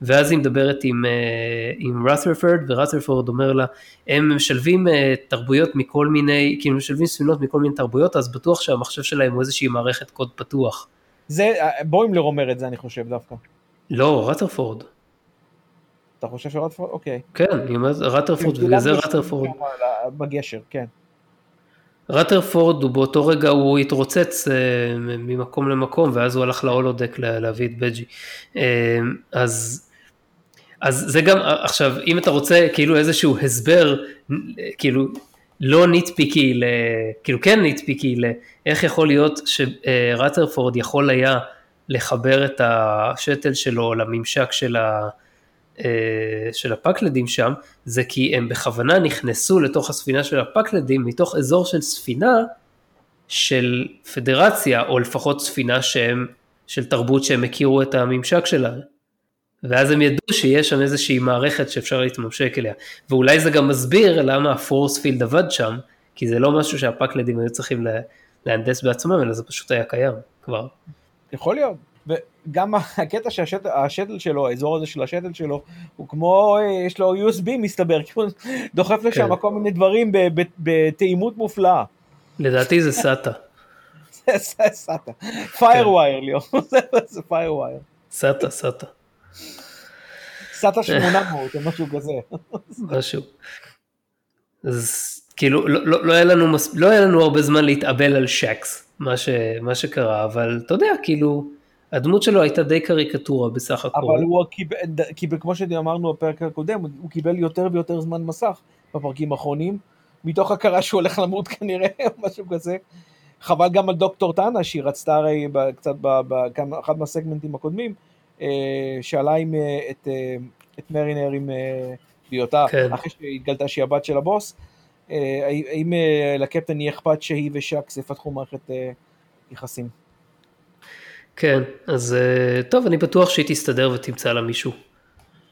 ואז היא מדברת עם, אה, עם רת'רפורד, ורת'רפורד אומר לה, הם משלבים אה, תרבויות מכל מיני, כאילו משלבים ספינות מכל מיני תרבויות, אז בטוח שהמחשב שלהם הוא איזושהי מערכת קוד פתוח. זה, בוימלר אומר את זה אני חושב דווקא. לא, רטרפורד. אתה חושב שרטרפורד? אוקיי. כן, אני אומר רטרפורד, בגלל זה רטרפורד. בגשר, כן. רטרפורד הוא באותו רגע הוא התרוצץ אה, ממקום למקום ואז הוא הלך להולודק להביא את בג'י. אה, אז, אז זה גם עכשיו אם אתה רוצה כאילו איזשהו הסבר כאילו לא ניטפיקי, כאילו כן ניטפיקי, איך יכול להיות שרת'רפורד יכול היה לחבר את השתל שלו לממשק של, ה, אה, של הפקלדים שם, זה כי הם בכוונה נכנסו לתוך הספינה של הפקלדים מתוך אזור של ספינה של פדרציה, או לפחות ספינה שהם, של תרבות שהם הכירו את הממשק שלה. ואז הם ידעו שיש שם איזושהי מערכת שאפשר להתממשק אליה. ואולי זה גם מסביר למה ה force field עבד שם, כי זה לא משהו שהפקלדים היו צריכים להנדס בעצמם, אלא זה פשוט היה קיים כבר. יכול להיות. וגם הקטע שהשתל שלו, האזור הזה של השתל שלו, הוא כמו, אה, יש לו USB מסתבר, כי הוא דוחף לשם כן. כל מיני דברים בתאימות מופלאה. לדעתי זה SATA. *laughs* זה SATA. FireWire ליאור, *laughs* זה FireWire. סאטה, סאטה. סאטה *laughs* 800 או משהו כזה. משהו. אז כאילו לא, לא, לא, היה לנו מס... לא היה לנו הרבה זמן להתאבל על שקס, מה, ש... מה שקרה, אבל אתה יודע, כאילו, הדמות שלו הייתה די קריקטורה בסך הכל. אבל הוא קיבל, קיבל כמו שאמרנו בפרק הקודם, הוא קיבל יותר ויותר זמן מסך בפרקים האחרונים, מתוך הכרה שהוא הולך למות כנראה, *laughs* או משהו כזה. חבל גם על דוקטור טאנה, שהיא רצתה הרי קצת באחד מהסגמנטים הקודמים, אה, שאלה עם, אה, את, אה, את מרינר עם בהיותה, כן. אחרי שהתגלתה שהיא הבת של הבוס, האם לקפטן יהיה אכפת שהיא ושקס יפתחו מערכת יחסים. כן, אז טוב, אני בטוח שהיא תסתדר ותמצא לה מישהו.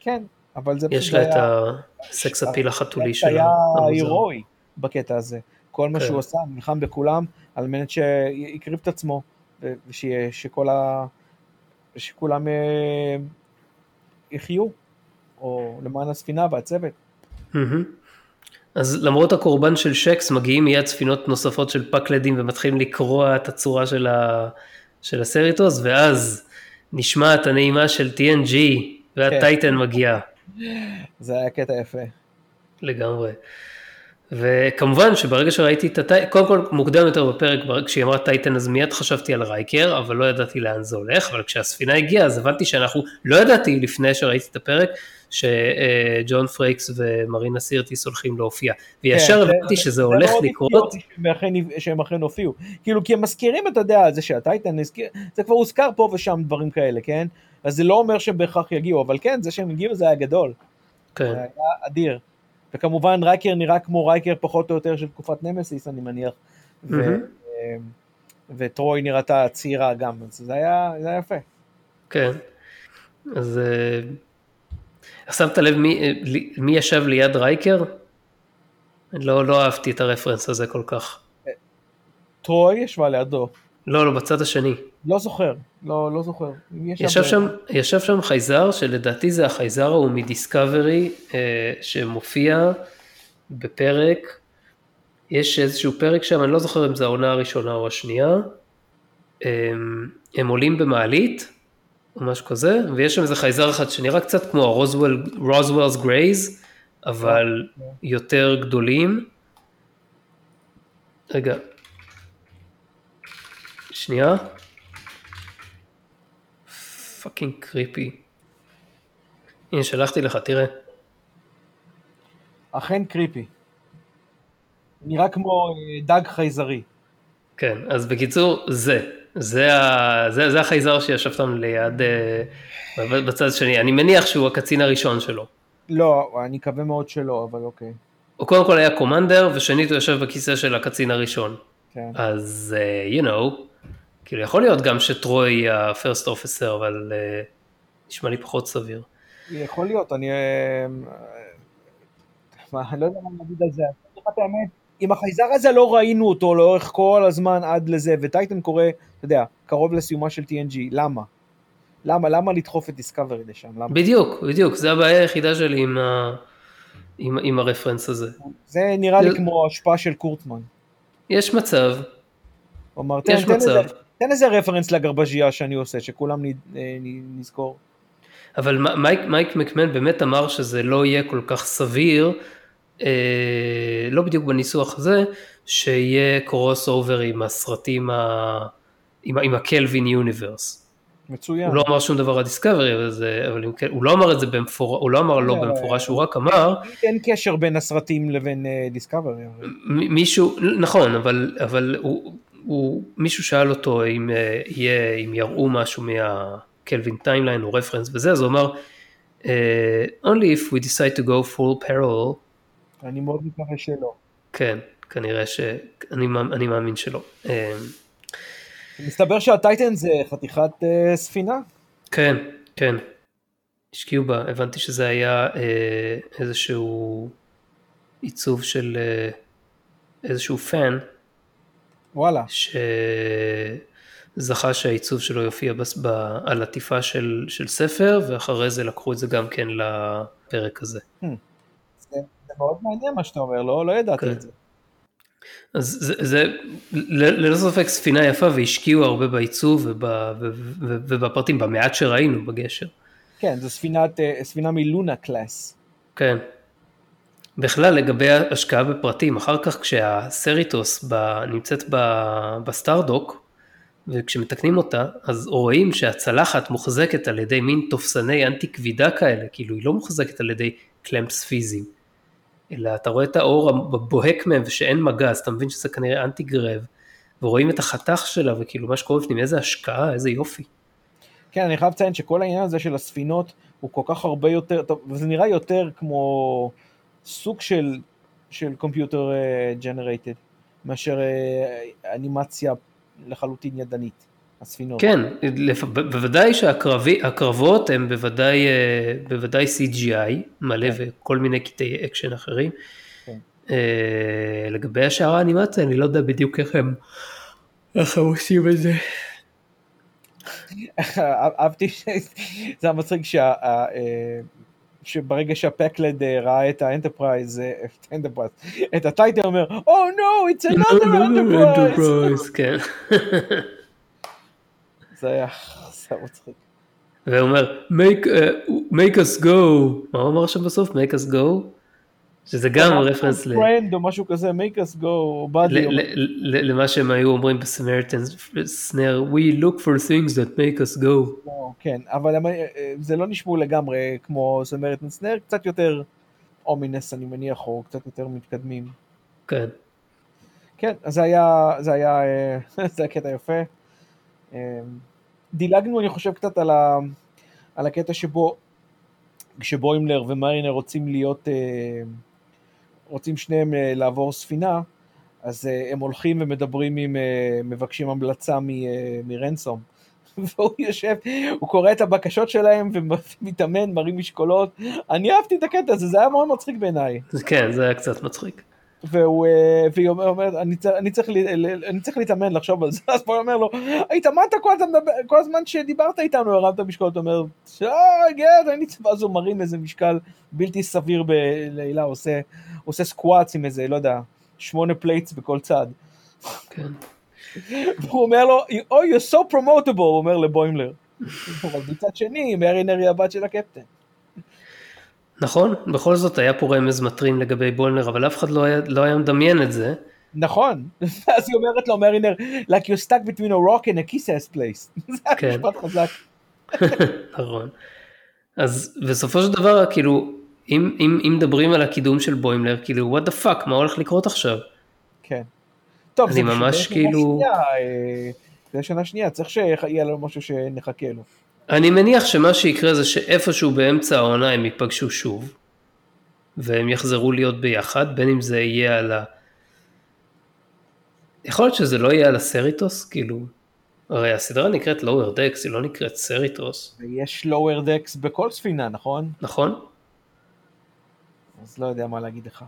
כן, אבל זה יש לה את הסקס הפיל החתולי שלה. היה הירואי בקטע הזה. כל מה כן. שהוא עשה, נלחם בכולם, על מנת שיקריב את עצמו, ושכל ה... ושכולם אה, יחיו, או למען הספינה והצוות. אז למרות הקורבן של שקס מגיעים מיד ספינות נוספות של פקלדים ומתחילים לקרוע את הצורה של, ה... של הסריטוס ואז נשמעת הנעימה של TNG והטייטן כן. מגיע. זה היה קטע יפה. לגמרי. וכמובן שברגע שראיתי את הטייטן, קודם כל מוקדם יותר בפרק, כשהיא אמרה טייטן אז מיד חשבתי על רייקר, אבל לא ידעתי לאן זה הולך, אבל כשהספינה הגיעה אז הבנתי שאנחנו, לא ידעתי לפני שראיתי את הפרק, שג'ון פרייקס ומרינה סירטיס הולכים להופיע, וישר כן, הבנתי זה- שזה זה הולך לקרות, שהם אכן- הופיעו. כאילו, כי הם מזכירים את הדעה, זה שהטייטן הזכיר, זה כבר הוזכר פה ושם דברים כאלה, כן? אז זה לא אומר שהם בהכרח יגיעו, אבל כן, זה שהם הגיעו זה היה גדול. כן, זה היה אדיר. וכמובן רייקר נראה כמו רייקר פחות או יותר של תקופת נמסיס, אני מניח. מהמם. וטרוי נראתה צעירה גם, אז זה היה, זה היה יפה. כן, אז אה, שמת לב מי, אה, מי ישב ליד רייקר? לא, לא אהבתי את הרפרנס הזה כל כך. טרוי ישבה לידו, לא, לא, בצד השני. לא זוכר, לא, לא זוכר. ישב ב- שם, ישב שם חייזר, שלדעתי זה החייזר ההוא מדיסקאברי, אה, שמופיע בפרק, יש איזשהו פרק שם, אני לא זוכר אם זה העונה הראשונה או השנייה, אה, הם עולים במעלית, או משהו כזה, ויש שם איזה חייזר אחד שנראה קצת כמו הרוזוול, רוזוולס גרייז, אבל יותר גדולים. רגע, שנייה. fucking creepy. הנה שלחתי לך, תראה. אכן creepy. נראה כמו אה, דג חייזרי. כן, אז בקיצור, זה. זה, ה... זה, זה החייזר שישב שם ליד, אה, בצד השני. אני מניח שהוא הקצין הראשון שלו. לא, אני מקווה מאוד שלא, אבל אוקיי. הוא קודם כל היה קומנדר, ושנית הוא יושב בכיסא של הקצין הראשון. כן. אז, uh, you know, כאילו יכול להיות גם שטרוי היא ה-first officer, אבל uh, נשמע לי פחות סביר. יכול להיות, אני... מה, אני לא יודע מה להגיד על זה. אני אגיד לך את האמת, עם החייזר הזה לא ראינו אותו לאורך כל הזמן עד לזה, וטייטן קורא, אתה יודע, קרוב לסיומה של TNG, למה? למה, למה לדחוף את Discovery לשם? למה? בדיוק, בדיוק, זה הבעיה היחידה שלי עם, ה... עם, עם ה reference הזה. זה נראה לי זה- כמו השפעה של קורצמן. יש מצב, הוא אמר, תן, יש תן, מצב. איזה, תן איזה reference לגרבז'ייה שאני עושה, שכולם אה, נזכור. אבל מייק, מייק מקמהן באמת אמר שזה לא יהיה כל כך סביר, אה, לא בדיוק בניסוח הזה, שיהיה crossover עם הסרטים, ה... עם, עם ה Kelvin universe. מצוין. הוא לא אמר שום דבר על Discovery, אבל, זה, אבל אם כן, הוא לא אמר את זה במפורש, הוא לא אמר לא לא, במפורש, הוא רק אמר, אין קשר בין הסרטים לבין Discovery. מ- מישהו, נכון, אבל, אבל הוא, הוא, מישהו שאל אותו אם אה, יהיה, אם יראו משהו מה Kelvin timeline או reference וזה, אז הוא אמר, אה, only if we decide to go full parallel, אני מאוד מקווה שלא. כן, כנראה שאני מאמ- אני מאמין שלא. אה, מסתבר שהטייטן זה חתיכת אה, ספינה. כן, כן, השקיעו בה, הבנתי שזה היה אה, איזשהו עיצוב של אה, איזשהו פן, וואלה. שזכה שהעיצוב שלו יופיע בס... ב... על עטיפה של, של ספר, ואחרי זה לקחו את זה גם כן לפרק הזה. זה, זה מאוד מעניין מה שאתה אומר, לא, לא ידעתי כן. את זה. אז זה, זה ללא ספק ספינה יפה והשקיעו הרבה בעיצוב וב, ובפרטים, במעט שראינו בגשר. כן, זו ספינת, אה, ספינה מ Luna class. כן. בכלל לגבי השקעה בפרטים, אחר כך כשה Cerritos ב, נמצאת ב, ב Stardock, וכשמתקנים אותה, אז רואים שהצלחת מוחזקת על ידי מין תופסני אנטי כבידה כאלה, כאילו היא לא מוחזקת על ידי קלמפס פיזיים, אלא אתה רואה את האור הבוהק מהם ושאין מגע, אז אתה מבין שזה כנראה אנטי גרב, ורואים את החתך שלה וכאילו מה שקורה בפנים, איזה השקעה, איזה יופי. כן, אני חייב לציין שכל העניין הזה של הספינות הוא כל כך הרבה יותר, טוב, וזה נראה יותר כמו סוג של, של קומפיוטר ג'נרייטד, מאשר אה, אנימציה לחלוטין ידנית, הספינות. כן, לפ- בוודאי שהקרבות הם בוודאי, אה, בוודאי CGI מלא כן. וכל מיני קטעי אקשן אחרים. כן. אה, לגבי השאר האנימציה אני לא יודע בדיוק איך הם, איך הם עושים את זה. *laughs* אהבתי שזה היה מצחיק שה... אה, שברגע שה Pakled אה, ראה את ה Enterprise, את ה Enterprise, את ה Titan אומר, Oh no, it's another Enterprise. *laughs* זה היה *laughs* היה מצחיק. והוא אומר make, uh, make us go, מה הוא אמר שם בסוף? make us go? שזה גם רפרנס ל... friend או משהו כזה, make us go, או ל- למה שהם היו אומרים בסמריטן סנר, we look for things that make us go. לא, כן, אבל אה, זה לא נשמעו לגמרי כמו סמריטן סנר, קצת יותר אומינס אני מניח, או קצת יותר מתקדמים. כן. כן, אז זה היה, זה היה, אה, *laughs* זה היה קטע יפה. דילגנו, אני חושב, קצת על, ה, על הקטע שבו, כשבוימלר ומריינר רוצים להיות, אה, רוצים שניהם אה, לעבור ספינה, אז אה, הם הולכים ומדברים עם, מבקשים המלצה מרנסום. *laughs* והוא יושב, הוא קורא את הבקשות שלהם ומתאמן, מרים משקולות. אני אהבתי את הקטע הזה, זה היה מאוד מצחיק בעיניי. כן, זה היה קצת מצחיק. והוא, אה, והיא אומר- אומרת, אני, אני, צריך, אני צריך להתאמן לחשוב על זה, *laughs* אז הוא אומר לו, התאמנת כל, הזמן כל הזמן שדיברת איתנו, הרמת משקולות, הוא אומר, שי, גד, אני צריך, ואז הוא מרים איזה משקל בלתי סביר בלילה, עושה, עושה squats עם איזה, לא יודע, שמונה plates בכל צד. כן. *laughs* והוא אומר לו, oh, you're so promotable, הוא אומר לבוימלר. *laughs* אבל מצד שני, מרינר היא הבת של ה captain. נכון, בכל זאת היה פה רמז מטרים לגבי בוימלר, אבל אף אחד לא היה, לא היה מדמיין את זה. נכון, *laughs* ואז היא אומרת לו, מרינר, like you're stuck between a rock and a kiss ass place. *laughs* זה היה כן. משפט חזק. *laughs* נכון. אז בסופו של דבר, כאילו, אם, אם, אם מדברים על הקידום של בוימלר, כאילו, what the fuck, מה הולך לקרות עכשיו? כן. טוב, אני ממש כאילו- אה, זה שנה שנייה, צריך שיהיה לנו משהו שנחכה לו. אני מניח שמה שיקרה זה שאיפשהו באמצע העונה הם ייפגשו שוב, והם יחזרו להיות ביחד, בין אם זה יהיה על ה... יכול להיות שזה לא יהיה על הסריטוס, כאילו, הרי הסדרה נקראת לואוור דקס, היא לא נקראת סריטוס, ויש lower decks בכל ספינה, נכון? נכון? אז לא יודע מה להגיד לך.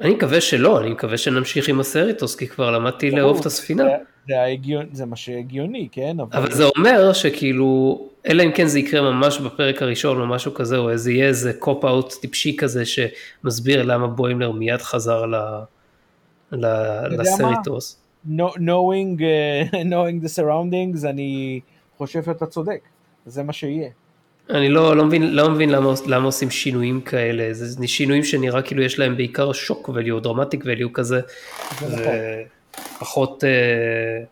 אני מקווה שלא, אני מקווה שנמשיך עם הסריטוס, כי כבר למדתי לאהוב את הספינה. זה- זה ההגיון- זה מה שהגיוני, כן? אבל זה אומר שכאילו, אלא אם כן זה יקרה ממש בפרק הראשון או משהו כזה, או איזה יהיה איזה cop-out טיפשי כזה שמסביר למה בוימלר מיד חזר ל... ל... ל Cerritos. No- knowing, אה, *laughs* knowing the surroundings, אני חושב שאתה צודק. זה מה שיהיה. אני לא, לא מבין, לא מבין למה, למה עושים שינויים כאלה, זה שינויים שנראה כאילו יש להם בעיקר shock value, dramatic value כזה, זה נכון. ופחות, אה,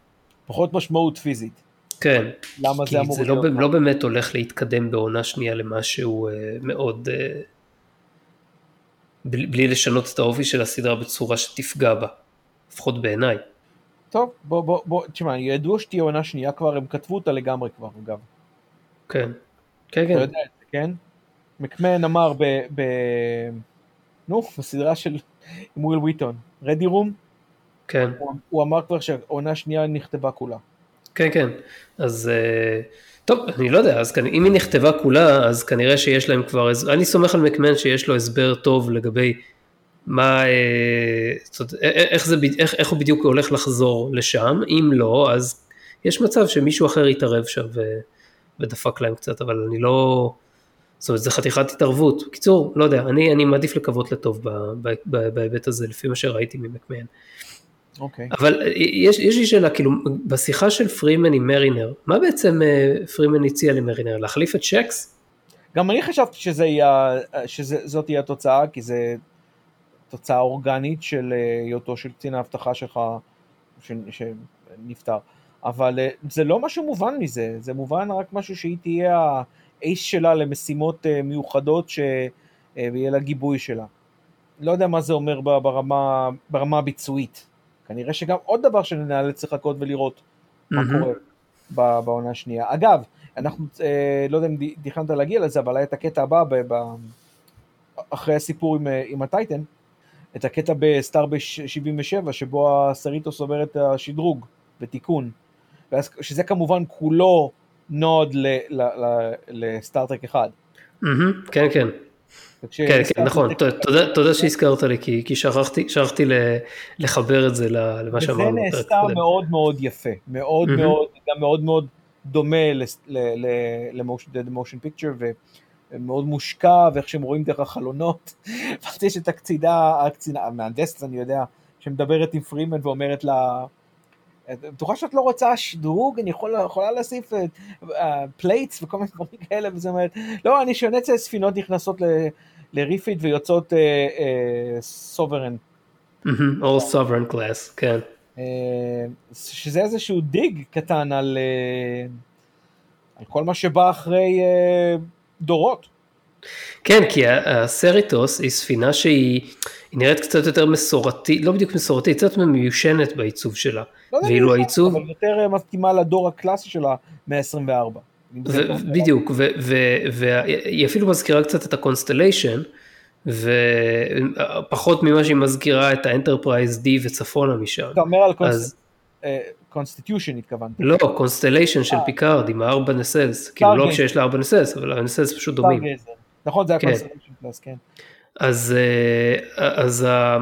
פחות משמעות פיזית. כן, למה כי זה אמור זה לא? לא באמת הולך להתקדם בעונה שנייה למשהו אה, מאוד, אה, בלי, בלי לשנות את האופי של הסדרה בצורה שתפגע בה, לפחות בעיניי. טוב, בוא, בוא, בוא, תשמע, ידעו שתהיה עונה שנייה כבר, הם כתבו אותה לגמרי כבר, אגב. כן, כן, אתה כן, יודע את זה, כן? מקמן אמר ב... ב... נו, בסדרה של עם וויל וויטון, רדי רום, כן, הוא, הוא אמר כבר שהעונה שנייה נכתבה כולה. כן, כן, אז אה, טוב, אני לא יודע, אז כנ- אם היא נכתבה כולה, אז כנראה שיש להם כבר, אני סומך על מקמן שיש לו הסבר טוב לגבי מה, אה, זאת איך, זה, איך, איך הוא בדיוק הולך לחזור לשם, אם לא, אז יש מצב שמישהו אחר יתערב שם ודפק להם קצת, אבל אני לא, זאת אומרת, זה חתיכת התערבות. בקיצור, לא יודע, אני, אני מעדיף לקוות לטוב בהיבט הזה, לפי מה שראיתי ממקמן. אוקיי. אבל אה, יש, יש לי שאלה, כאילו, בשיחה של פרימן עם מרינר, מה בעצם אה, פרימן הציע למרינר? להחליף את שקס? גם אני חשבתי שזה יהיה, שזאת תהיה התוצאה, כי זה תוצאה אורגנית של אה, היותו של קצין האבטחה שלך ש- שנפטר. אבל אה, זה לא משהו מובן מזה, זה מובן רק משהו שהיא תהיה האיש שלה למשימות אה, מיוחדות ש... אה, לה גיבוי שלה. לא יודע מה זה אומר ברמה, ברמה הביצועית. כנראה שגם עוד דבר שנאלץ לחכות ולראות מה מהמם. קורה בעונה השנייה. אגב, אנחנו, אה, לא יודע אם תכננת להגיע לזה, אבל היה את הקטע הבא, ב- ב- אחרי הסיפור עם, עם הטייטן, את הקטע בסטארבש 77, שבו הסריטוס עובר את השדרוג ותיקון. שזה כמובן כולו נוד לסטארטרק 1. מהמם, כן, כן, כן, כן, נכון, אחד- תודה- שהזכרת לי, כי שכחתי לחבר את זה למה וזה שאמרנו בפרק נעשה. מאוד מאוד יפה, מאוד. מאוד, גם מאוד מאוד דומה למושן פיקצ'ר, ומאוד מושקע, ואיך שהם רואים דרך החלונות. *laughs* ואז יש את הקצינה, המהנדסת, אני יודע, שמדברת עם פרימן ואומרת לה, את בטוחה שאת לא רוצה שדרוג, אני יכול, יכולה להוסיף plates וכל מיני דברים כאלה, וזה אומרת, לא, אני שונאת ספינות נכנסות ל... ל refit ויוצאות Sovereign. All Sovereign class, כן. שזה איזשהו dig קטן על, על כל מה שבא אחרי דורות. כן, כי ה Cerritos היא ספינה שהיא נראית קצת יותר מסורתית, לא בדיוק מסורתית, קצת מיושנת בעיצוב שלה. לא ואילו העיצוב, אבל יותר מתאימה לדור הקלאסי של המאה ה-24. ו- בדיוק, והיא אפילו מזכירה קצת את ה Constellation, ופחות ממה שהיא מזכירה את ה Enterprise D וצפונה משם. אתה אומר על Constitution התכוונתי. לא, Constellation של אה. פיקארד עם הארבע nacelles, כאילו לא. כשיש לה ארבע nacelles, אבל ה nacelles פשוט דומים. נכון, זה היה. Constitution class, כן. אז, אה, אז ה-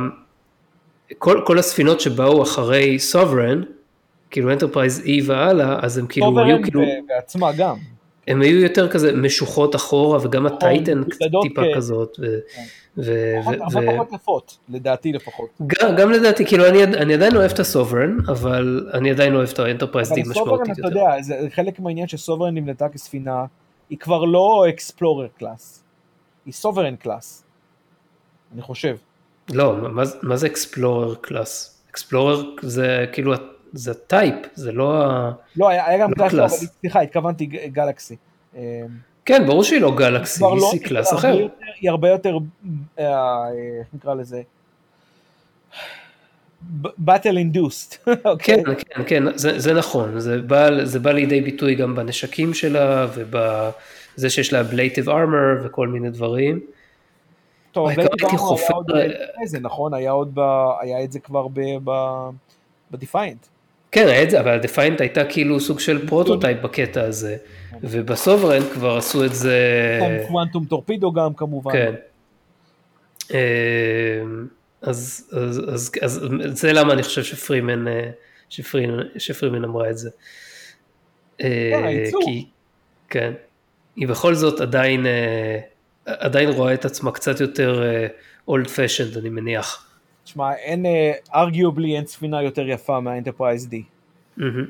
כל, כל הספינות שבאו אחרי Sovereign, כאילו Enterprise E והלאה, אז הם כאילו היו Sovereign כאילו, בעצמה גם. הם היו יותר כזה משוחות אחורה, וגם ה Titan טיפה. כזאת, ו, פחות- יפות, לדעתי לפחות. גם, לדעתי, כאילו אני, עדיין אוהב את ה Sovereign, אבל אני עדיין אוהב את ה Enterprise אבל D Sovereign, משמעותית אתה יותר. יודע, זה חלק מהעניין ש Sovereign נבנתה כספינה, היא כבר לא explorer class, היא Sovereign class, אני חושב. לא, מה, מה זה explorer class? explorer זה כאילו, זה type, זה לא ה... לא, היה היה גם לא class, לא, class. אבל סליחה, התכוונתי Galaxy. אה, כן, ברור שהיא לא Galaxy, היא class הרבה אחר. היא הרבה יותר, אה, איך נקרא לזה? battle *laughs* אינדוסט. כן, כן, כן, זה, זה נכון, זה בא, זה בא לידי ביטוי גם בנשקים שלה ובזה שיש לה ablative armor וכל מיני דברים. טוב, גם חופר- היה עוד לפני זה, נכון? היה עוד, ב- היה את זה כבר ב Defiant. כן, היה את זה, אבל ה Defiant הייתה כאילו סוג של prototype בקטע הזה, וב Sovereign כבר עשו את זה, quantum torpedo גם כמובן. כן. אה, אז, אז, אז, אז זה למה אני חושב שפרימן, אה, שפרימן, שפרימן אמרה את זה. אה, כן, הייצור. כי, כן. היא בכל זאת עדיין, עדיין רואה את עצמה קצת יותר old fashioned, אני מניח. תשמע, אין, arguably אין ספינה יותר יפה מה Enterprise D. מהמם.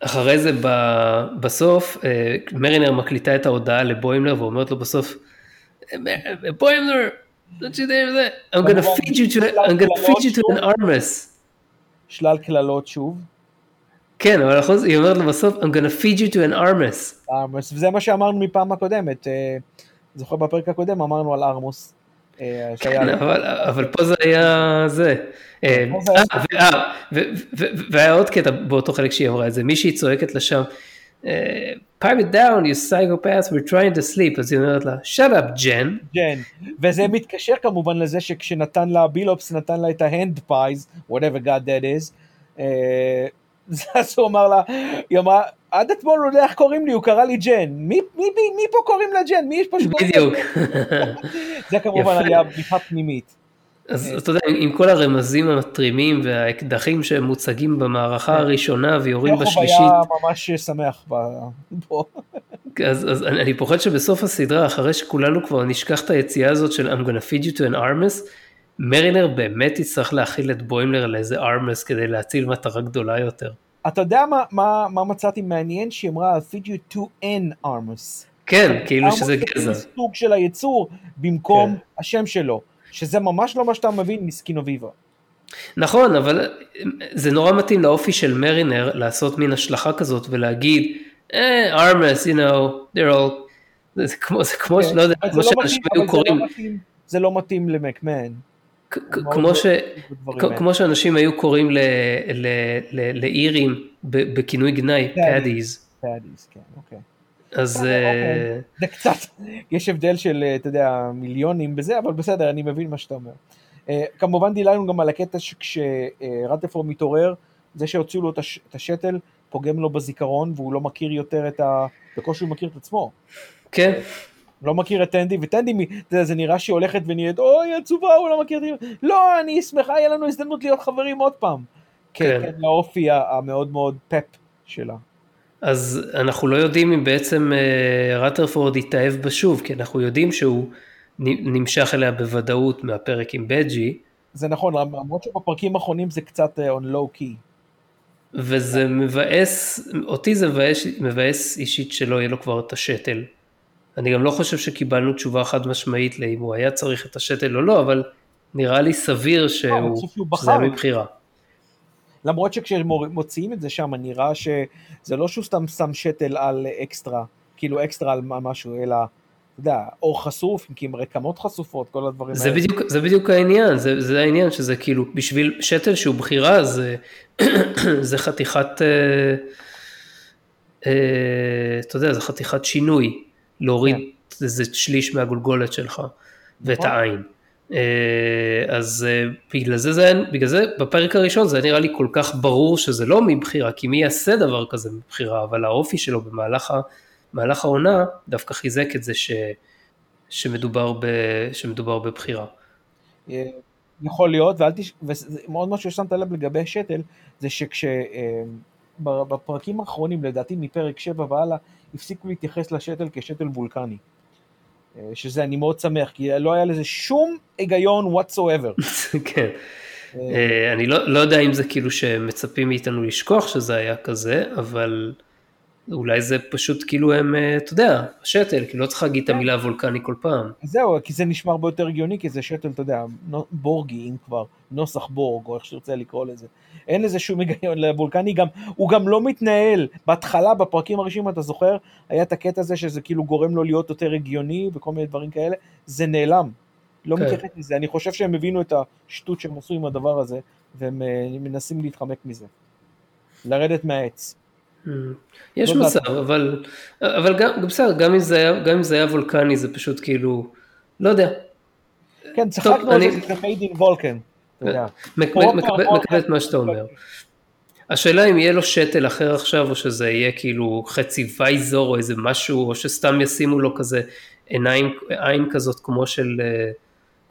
אחרי זה ב- בסוף אה, מרינר מקליטה את ההודעה לבוימלר ואומרת לו בסוף בוימלר, don't you dare זה, I'm gonna feed you to, I'm gonna feed you to an Armus. שלל קללות שוב. כן, אבל אחוז, היא אומרת לו בסוף I'm gonna feed you to an Armus. ארמוס, וזה מה שאמרנו מפעם הקודמת. אה, זוכר בפרק הקודם אמרנו על ארמוס. אה, כן, אבל, אבל פה זה היה זה. אה, ו- והיה עוד קטע באותו חלק שהיא אמרה את זה, מישהי צועקת לשם, אה, pipe it down, you psychopaths, we're trying to sleep, אז היא אומרת לה, shut up, Jen. ג'ן, וזה מתקשר כמובן לזה שכשנתן לה, בילופס נתן לה את ה hand phase, whatever God that is, אה, אז הוא אמר לה, היא אמרה, עד אתמול הוא יודע איך קוראים לי, הוא קרא לי ג'ן, מי, מי, מי, מי פה קוראים לה ג'ן? מי יש פה שקוראים לה בדיוק. ג'ן? *laughs* זה כמובן. היה בדיחה פנימית. אז אתה יודע, עם כל הרמזים המטרימים והאקדחים שמוצגים במערכה הראשונה ויורים יעקב בשלישית, היה ממש שמח פה. *laughs* אז, אז אני, אני פוחד שבסוף הסדרה, אחרי שכולנו כבר נשכח את היציאה הזאת של I'm gonna feed you to an armless, מרינר באמת יצטרך להכיל את בוימלר לאיזה armless כדי להציל מטרה גדולה יותר. אתה יודע מה, מה, מה מצאתי מעניין? שהיא אמרה, feed you to an armus. כן, כאילו שזה זה גזע. כאילו סוג של היצור במקום כן. השם שלו, שזה ממש לא מה שאתה מבין מסקינו ויבה. נכון, אבל זה נורא מתאים לאופי של מרינר לעשות מין השלכה כזאת ולהגיד, אה, armless, you know, they're all, זה כמו, זה כמו, כן, לא יודע, כמו זה לא שאנשים היו זה לא קוראים, זה לא מתאים למקמהן. כמו ש... כמו שאנשים היו קוראים ל- ל- ל- לאירים ב- בכינוי גנאי. Paddies, Paddies, כן, אוקיי. אז אוקיי. אה, זה קצת, יש הבדל של, אה, אתה יודע, מיליונים בזה, אבל בסדר, אני מבין מה שאתה אומר. אה, כמובן דילגנו גם על הקטע שכשרתרפורד מתעורר, זה שהוציאו לו את השתל, פוגם לו בזיכרון, והוא לא מכיר יותר את ה... בקושי הוא מכיר את עצמו. כן, לא מכיר את טנדי, וטנדי, יודע, זה נראה שהיא הולכת ונהיית, אוי, עצובה, הוא לא מכיר אותי. לא, אני שמחה, יהיה לנו הזדמנות להיות חברים עוד פעם. כן, כן. כן, לאופי ה- המאוד מאוד פאפ שלה. אז אנחנו לא יודעים אם בעצם אה, רטרפורד יתאהב בה שוב, כי אנחנו יודעים שהוא נמשך אליה בוודאות מהפרק עם בג'י, זה נכון, למרות שבפרקים האחרונים זה קצת אה, on low key. וזה מבאס, אותי זה מבאס, מבאס אישית שלא יהיה לו כבר את השתל אני גם לא חושב שקיבלנו תשובה חד משמעית לאם הוא היה צריך את השתל או לא, אבל נראה לי סביר לא, שהוא, שזה היה מבחירה. למרות שכשמוציאים את זה שם, נראה שזה לא שהוא סתם שם שתל על אקסטרה, כאילו אקסטרה על משהו, אלא, אתה יודע, אור חשוף, עם רקמות חשופות, כל הדברים זה האלה. בדיוק, זה בדיוק העניין, זה, זה העניין שזה כאילו, בשביל שתל שהוא בחירה, זה, *clears throat* זה חתיכת, אה, אה, אתה יודע, זה חתיכת שינוי, להוריד כן. איזה שליש מהגולגולת שלך, ואת נכון. העין. אה, אז אה, בגלל זה, זה, בגלל זה בפרק הראשון זה נראה לי כל כך ברור שזה לא מבחירה, כי מי יעשה דבר כזה מבחירה, אבל האופי שלו במהלך במהלך העונה דווקא חיזק את זה ש, שמדובר, ב, שמדובר בבחירה. אה, יכול להיות, ואל תש... ומאוד משהו ששמת לב לגבי שתל, זה שכשבפרקים האחרונים, לדעתי מפרק 7 והלאה, הפסיקו להתייחס לשתל כשתל וולקני. אה, שזה אני מאוד שמח, כי לא היה לזה שום היגיון whatsoever. *laughs* כן. אה, אני לא, לא יודע אם זה כאילו שמצפים מאיתנו לשכוח שזה היה כזה, אבל אולי זה פשוט כאילו הם, אה, אתה יודע, שתל, כאילו לא צריך להגיד את המילה וולקני כל פעם. זהו, כי זה נשמע הרבה יותר הגיוני, כי זה שתל, אתה יודע, בורגי, אם כבר, נוסח בורג, או איך שתרצה לקרוא לזה. אין לזה שום היגיון לוולקני, גם, הוא גם לא מתנהל. בהתחלה, בפרקים הראשונים, אתה זוכר, היה את הקטע הזה שזה כאילו גורם לו להיות יותר הגיוני, וכל מיני דברים כאלה, זה נעלם. לא כן. מתייחס לזה, אני חושב שהם הבינו את השטות שהם עשו עם הדבר הזה, והם אה, מנסים להתחמק מזה. לרדת מהעץ. Mm. יש לא מצב, אבל, אבל גם, בסדר, גם אם, זה היה, גם אם זה היה וולקני זה פשוט כאילו, לא יודע. כן, צחקנו על זה, זה מייד וולקן. מקבל את מה שאתה אומר. השאלה אם יהיה לו שתל אחר עכשיו, או שזה יהיה כאילו חצי וייזור או איזה משהו, או שסתם ישימו לו כזה עיניים, עין כזאת כמו של, אה,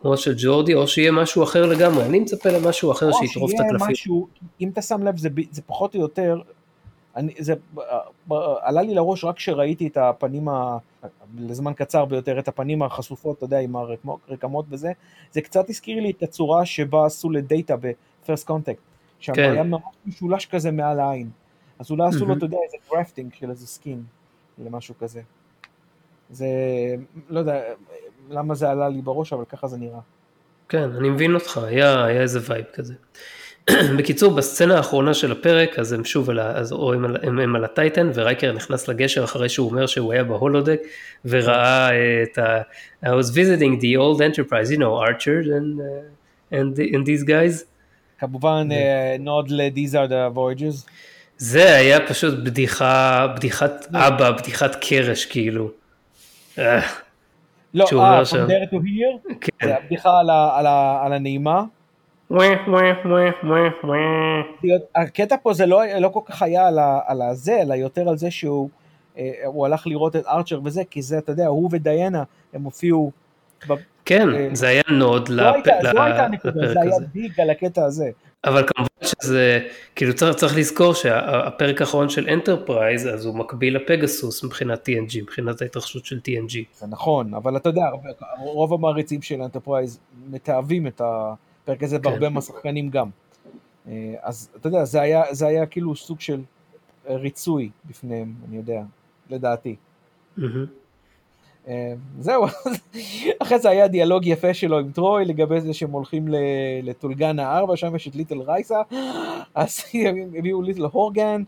כמו של ג'ורדי, או שיהיה משהו אחר לגמרי. אני מצפה למשהו אחר שיטרוף את הקלפים. משהו, אם אתה שם לב, זה, זה פחות או יותר אני, זה עלה לי לראש רק כשראיתי את הפנים, ה, לזמן קצר ביותר, את הפנים החשופות, אתה יודע, עם הרקמות וזה, זה קצת הזכיר לי את הצורה שבה עשו לדאטה ב-first contact, שם כן. היה ממש משולש כזה מעל העין, אז אולי עשו mm-hmm. לו, אתה יודע, איזה grafting של איזה skin, למשהו כזה. זה, לא יודע למה זה עלה לי בראש, אבל ככה זה נראה. כן, אני מבין אותך, היה, היה איזה וייב כזה. *clears throat* בקיצור, בסצנה האחרונה של הפרק, אז הם שוב, על, אז הם, הם, הם על הטייטן, ורייקר נכנס לגשר אחרי שהוא אומר שהוא היה ב holodeck, וראה את ה... I was visiting the old enterprise, you know, Archer and, uh, and, and these guys. כמובן, nod ל- These are the voyages. זה היה פשוט בדיחה, בדיחת אבא, בדיחת קרש, כאילו. לא, אה, from there to here? כן. זה הבדיחה על הנעימה. הקטע פה זה לא, לא כל כך היה על, על הזה, אלא יותר על זה שהוא אה, הוא הלך לראות את ארצ'ר וזה, כי זה, אתה יודע, הוא ודיאנה, הם הופיעו... כן, אה, זה היה nod לא לפרק הזה. זו הייתה הנקודה, זה היה dig על הקטע הזה. אבל כמובן שזה, כאילו צריך, צריך לזכור שהפרק האחרון של אנטרפרייז, אז הוא מקביל לפגסוס מבחינת TNG, מבחינת ההתרחשות של TNG. זה נכון, אבל אתה יודע, רוב המעריצים של אנטרפרייז מתעבים את ה... הפרק הזה כן. בהרבה מהשחקנים גם. אה, אז אתה יודע, זה היה, זה היה כאילו סוג של ריצוי בפניהם, אני יודע, לדעתי. אה, זהו, *laughs* אחרי זה היה דיאלוג יפה שלו עם טרוי לגבי זה שהם הולכים לטולגנה 4, שם יש את Little Risa, *gasps* אז *laughs* הביאו little Horga'hn,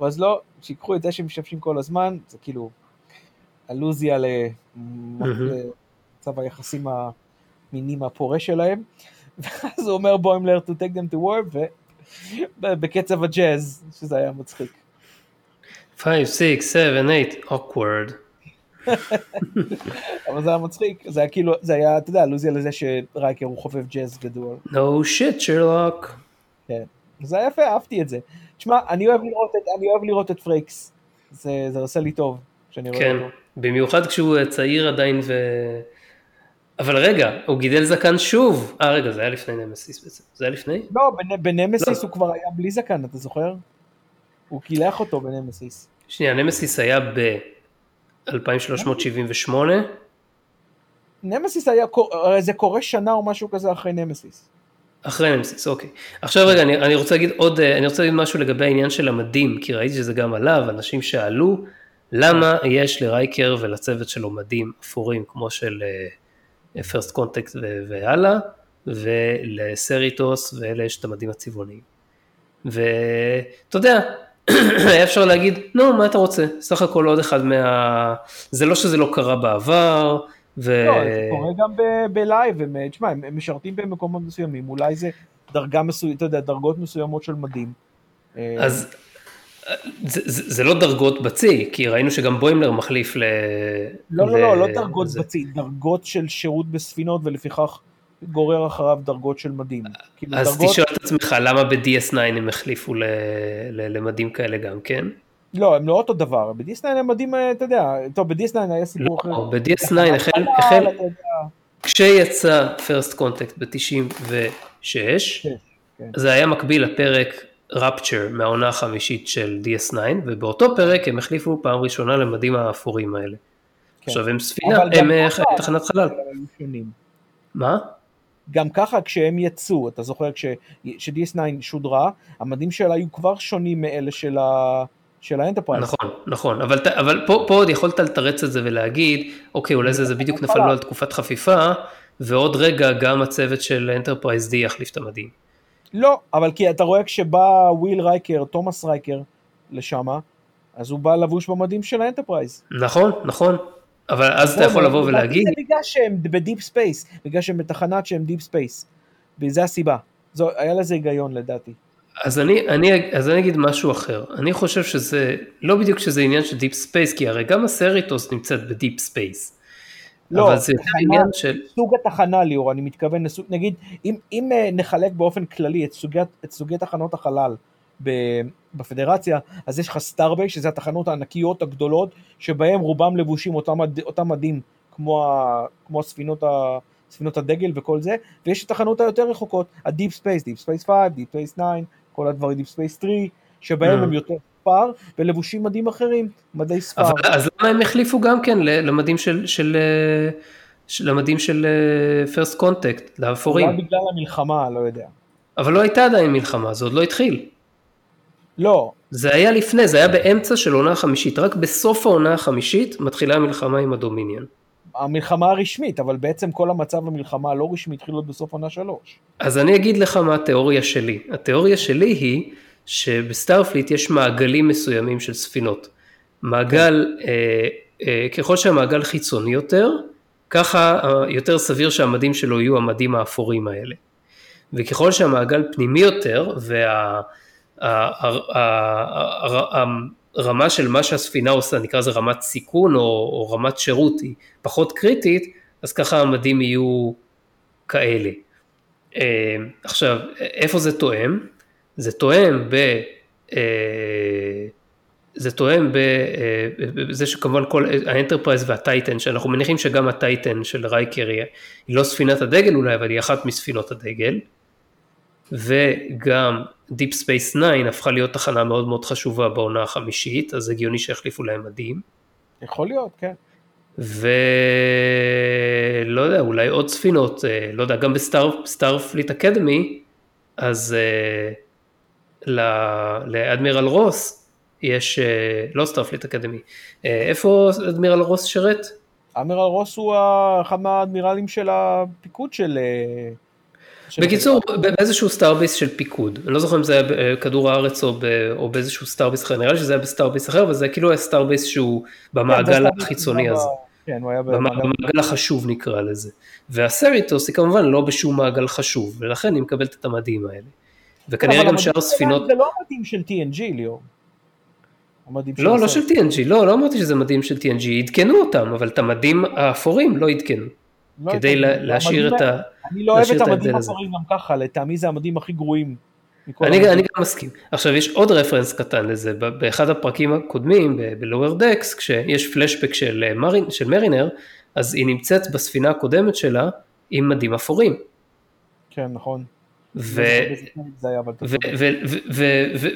ואז לא, שיקחו את זה שמשתמשים כל הזמן, זה כאילו אלוזיה למצב היחסים המינים הפורה שלהם. ואז הוא אומר בוימלר to take them to warp, ובקצב הג'אז, שזה היה מצחיק. 5, 6, 7, 8, awkward. *laughs* אבל זה היה מצחיק, זה היה כאילו, זה היה, אתה יודע, אלוזיה לזה שרייקר הוא חובב ג'אז גדול. No shit, Sherlock. כן, זה היה יפה, אהבתי את זה. תשמע, אני אוהב לראות את, אני אוהב לראות את פרייקס, זה, זה עושה לי טוב. כן, במיוחד כשהוא צעיר עדיין ו... אבל רגע, הוא גידל זקן שוב. אה, רגע, זה היה לפני נמסיס בעצם. זה היה לפני? לא, בנמסיס לא. הוא כבר היה בלי זקן, אתה זוכר? הוא קילח אותו בנמסיס. שנייה, נמסיס היה ב-2378. נמסיס היה, זה קורה שנה או משהו כזה אחרי נמסיס. אחרי נמסיס, אוקיי. עכשיו רגע, אני, אני רוצה להגיד עוד, אני רוצה להגיד משהו לגבי העניין של המדים, כי ראיתי שזה גם עלה, ואנשים שאלו, למה יש לרייקר ולצוות שלו מדים אפורים כמו של First uh, Contact והלאה, ולסריטוס ואלה יש את המדים הצבעוניים. ואתה יודע, *clears throat* היה אפשר להגיד, נו, מה אתה רוצה? סך הכל עוד אחד מה... זה לא שזה לא קרה בעבר, ו... לא, זה קורה גם ב live, תשמע, הם משרתים במקומות מסוימים, אולי זה דרגה מסוימת, אתה יודע, דרגות מסוימות של מדים. אז זה, זה, זה לא דרגות בצי, כי ראינו שגם בוימלר מחליף ל... לא, לא, לא, לא דרגות זה... בצי, דרגות של שירות בספינות ולפיכך גורר אחריו דרגות של מדים. כאילו אז דרגות... תשאל את עצמך למה ב-DS9 הם החליפו ל... ל... למדים כאלה גם כן? לא, הם לא אותו דבר, ב-DS9 הם מדים, אתה יודע, טוב, ב-DS9 היה סיפור לא, אחר. ב-DS9 החל, החל, כשיצא First Contact ב-96, כן. זה היה מקביל לפרק Rapture מהעונה החמישית של DS9, ובאותו פרק הם החליפו פעם ראשונה למדים האפורים האלה. כן. עכשיו הם ספינה, הם אה, תחנת חלל. מה? גם ככה כשהם יצאו, אתה זוכר כש-DS9 שודרה, המדים שלה היו כבר שונים מאלה של ה... של האנטרפרייז. נכון, נכון, אבל, אבל פה, פה עוד יכולת לתרץ את זה ולהגיד, אוקיי, אולי זה, זה בדיוק נפל לו על תקופת חפיפה, ועוד רגע גם הצוות של אנטרפרייז D יחליף את המדים. לא, אבל כי אתה רואה כשבא וויל רייקר, תומאס רייקר, לשמה, אז הוא בא לבוש במדים של האנטרפרייז. נכון, נכון. אבל אז אתה יכול לבוא ולהגיד... זה בגלל שהם ב deep space, בגלל שהם בתחנת שהם deep space. וזה הסיבה. זו, היה לזה היגיון לדעתי. אז אני, אני, אז אני אגיד משהו אחר. אני חושב שזה, לא בדיוק שזה עניין של deep space, כי הרי גם הסריטוס נמצאת ב deep space. לא, אבל זה תחנה, עניין של... סוג התחנה ליאור, אני מתכוון, לסוג, נגיד, אם, אם אה, נחלק באופן כללי את סוגי, את סוגי תחנות החלל בפדרציה, אז יש לך starbase, שזה התחנות הענקיות הגדולות, שבהם רובם לבושים אותם, אותם מדים כמו, ה, כמו הספינות, ה, ספינות הדגל וכל זה, ויש את התחנות היותר רחוקות, ה deep space, Deep Space 5, Deep Space 9, כל הדברים, Deep Space 3, שבהם mm. הם יותר ספר ולבושים מדים אחרים, מדי ספר. אבל, אז למה הם החליפו גם כן למדים של, של, של למדים של First Contact, לאפורים? אולי בגלל המלחמה, לא יודע. אבל לא הייתה עדיין מלחמה, זה עוד לא התחיל. לא. זה היה לפני, זה היה באמצע של עונה חמישית, רק בסוף העונה החמישית מתחילה המלחמה עם ה Dominion. המלחמה הרשמית, אבל בעצם כל המצב המלחמה הלא רשמי התחיל עוד בסוף עונה שלוש. אז אני אגיד לך מה התיאוריה שלי. התיאוריה שלי היא שבסטארפליט יש מעגלים מסוימים של ספינות. מעגל, אה, אה, ככל שהמעגל חיצוני יותר, ככה יותר סביר שהמדים שלו יהיו המדים האפורים האלה. וככל שהמעגל פנימי יותר, והרמה של מה שהספינה עושה, נקרא לזה רמת סיכון או, או רמת שירות, היא פחות קריטית, אז ככה המדים יהיו כאלה. אה, עכשיו, איפה זה תואם? זה תואם ב... אה, זה תואם בזה אה, שכמובן כל ה Enterprise וה Titan, שאנחנו מניחים שגם ה Titan של רייקר היא לא ספינת הדגל אולי, אבל היא אחת מספינות הדגל, וגם Deep Space 9 הפכה להיות תחנה מאוד מאוד חשובה בעונה החמישית, אז הגיוני שיחליפו להם מדים. יכול להיות, כן. ולא יודע, אולי עוד ספינות, אה, לא יודע, גם ב Starfleet Academy, אז לאדמירל רוס יש, אה, לא Starfleet Academy, אה, איפה אדמירל רוס שרת? אדמירל רוס הוא אחד מהאדמירלים של הפיקוד של... אה, בקיצור, באיזשהו starbase של פיקוד, אני לא זוכר אם זה היה בכדור הארץ או, ב, או באיזשהו starbase אחר, נראה לי שזה היה ב starbase אחר, אבל זה כאילו היה starbase שהוא במעגל כן, החיצוני הזה. כן, הוא היה במעגל החשוב נקרא לזה. והסריטוס היא כמובן לא בשום מעגל חשוב, ולכן היא מקבלת את המדים האלה. וכנראה גם שאר הספינות... זה לא המדים של TNG ליאור. לא, לא של TNG, לא, לא אמרתי שזה מדים של TNG, עדכנו אותם, אבל את המדים האפורים לא עדכנו. לא כדי להשאיר את ה... אני לא אוהב את המדים האפורים גם ככה, לטעמי זה המדים הכי גרועים. אני, אני גם מסכים. עכשיו יש עוד רפרנס קטן לזה, באחד הפרקים הקודמים בלואוור דקס, כשיש פלשבק של, אה, של מרינר, אז היא נמצאת בספינה הקודמת שלה עם מדים אפורים. כן, נכון.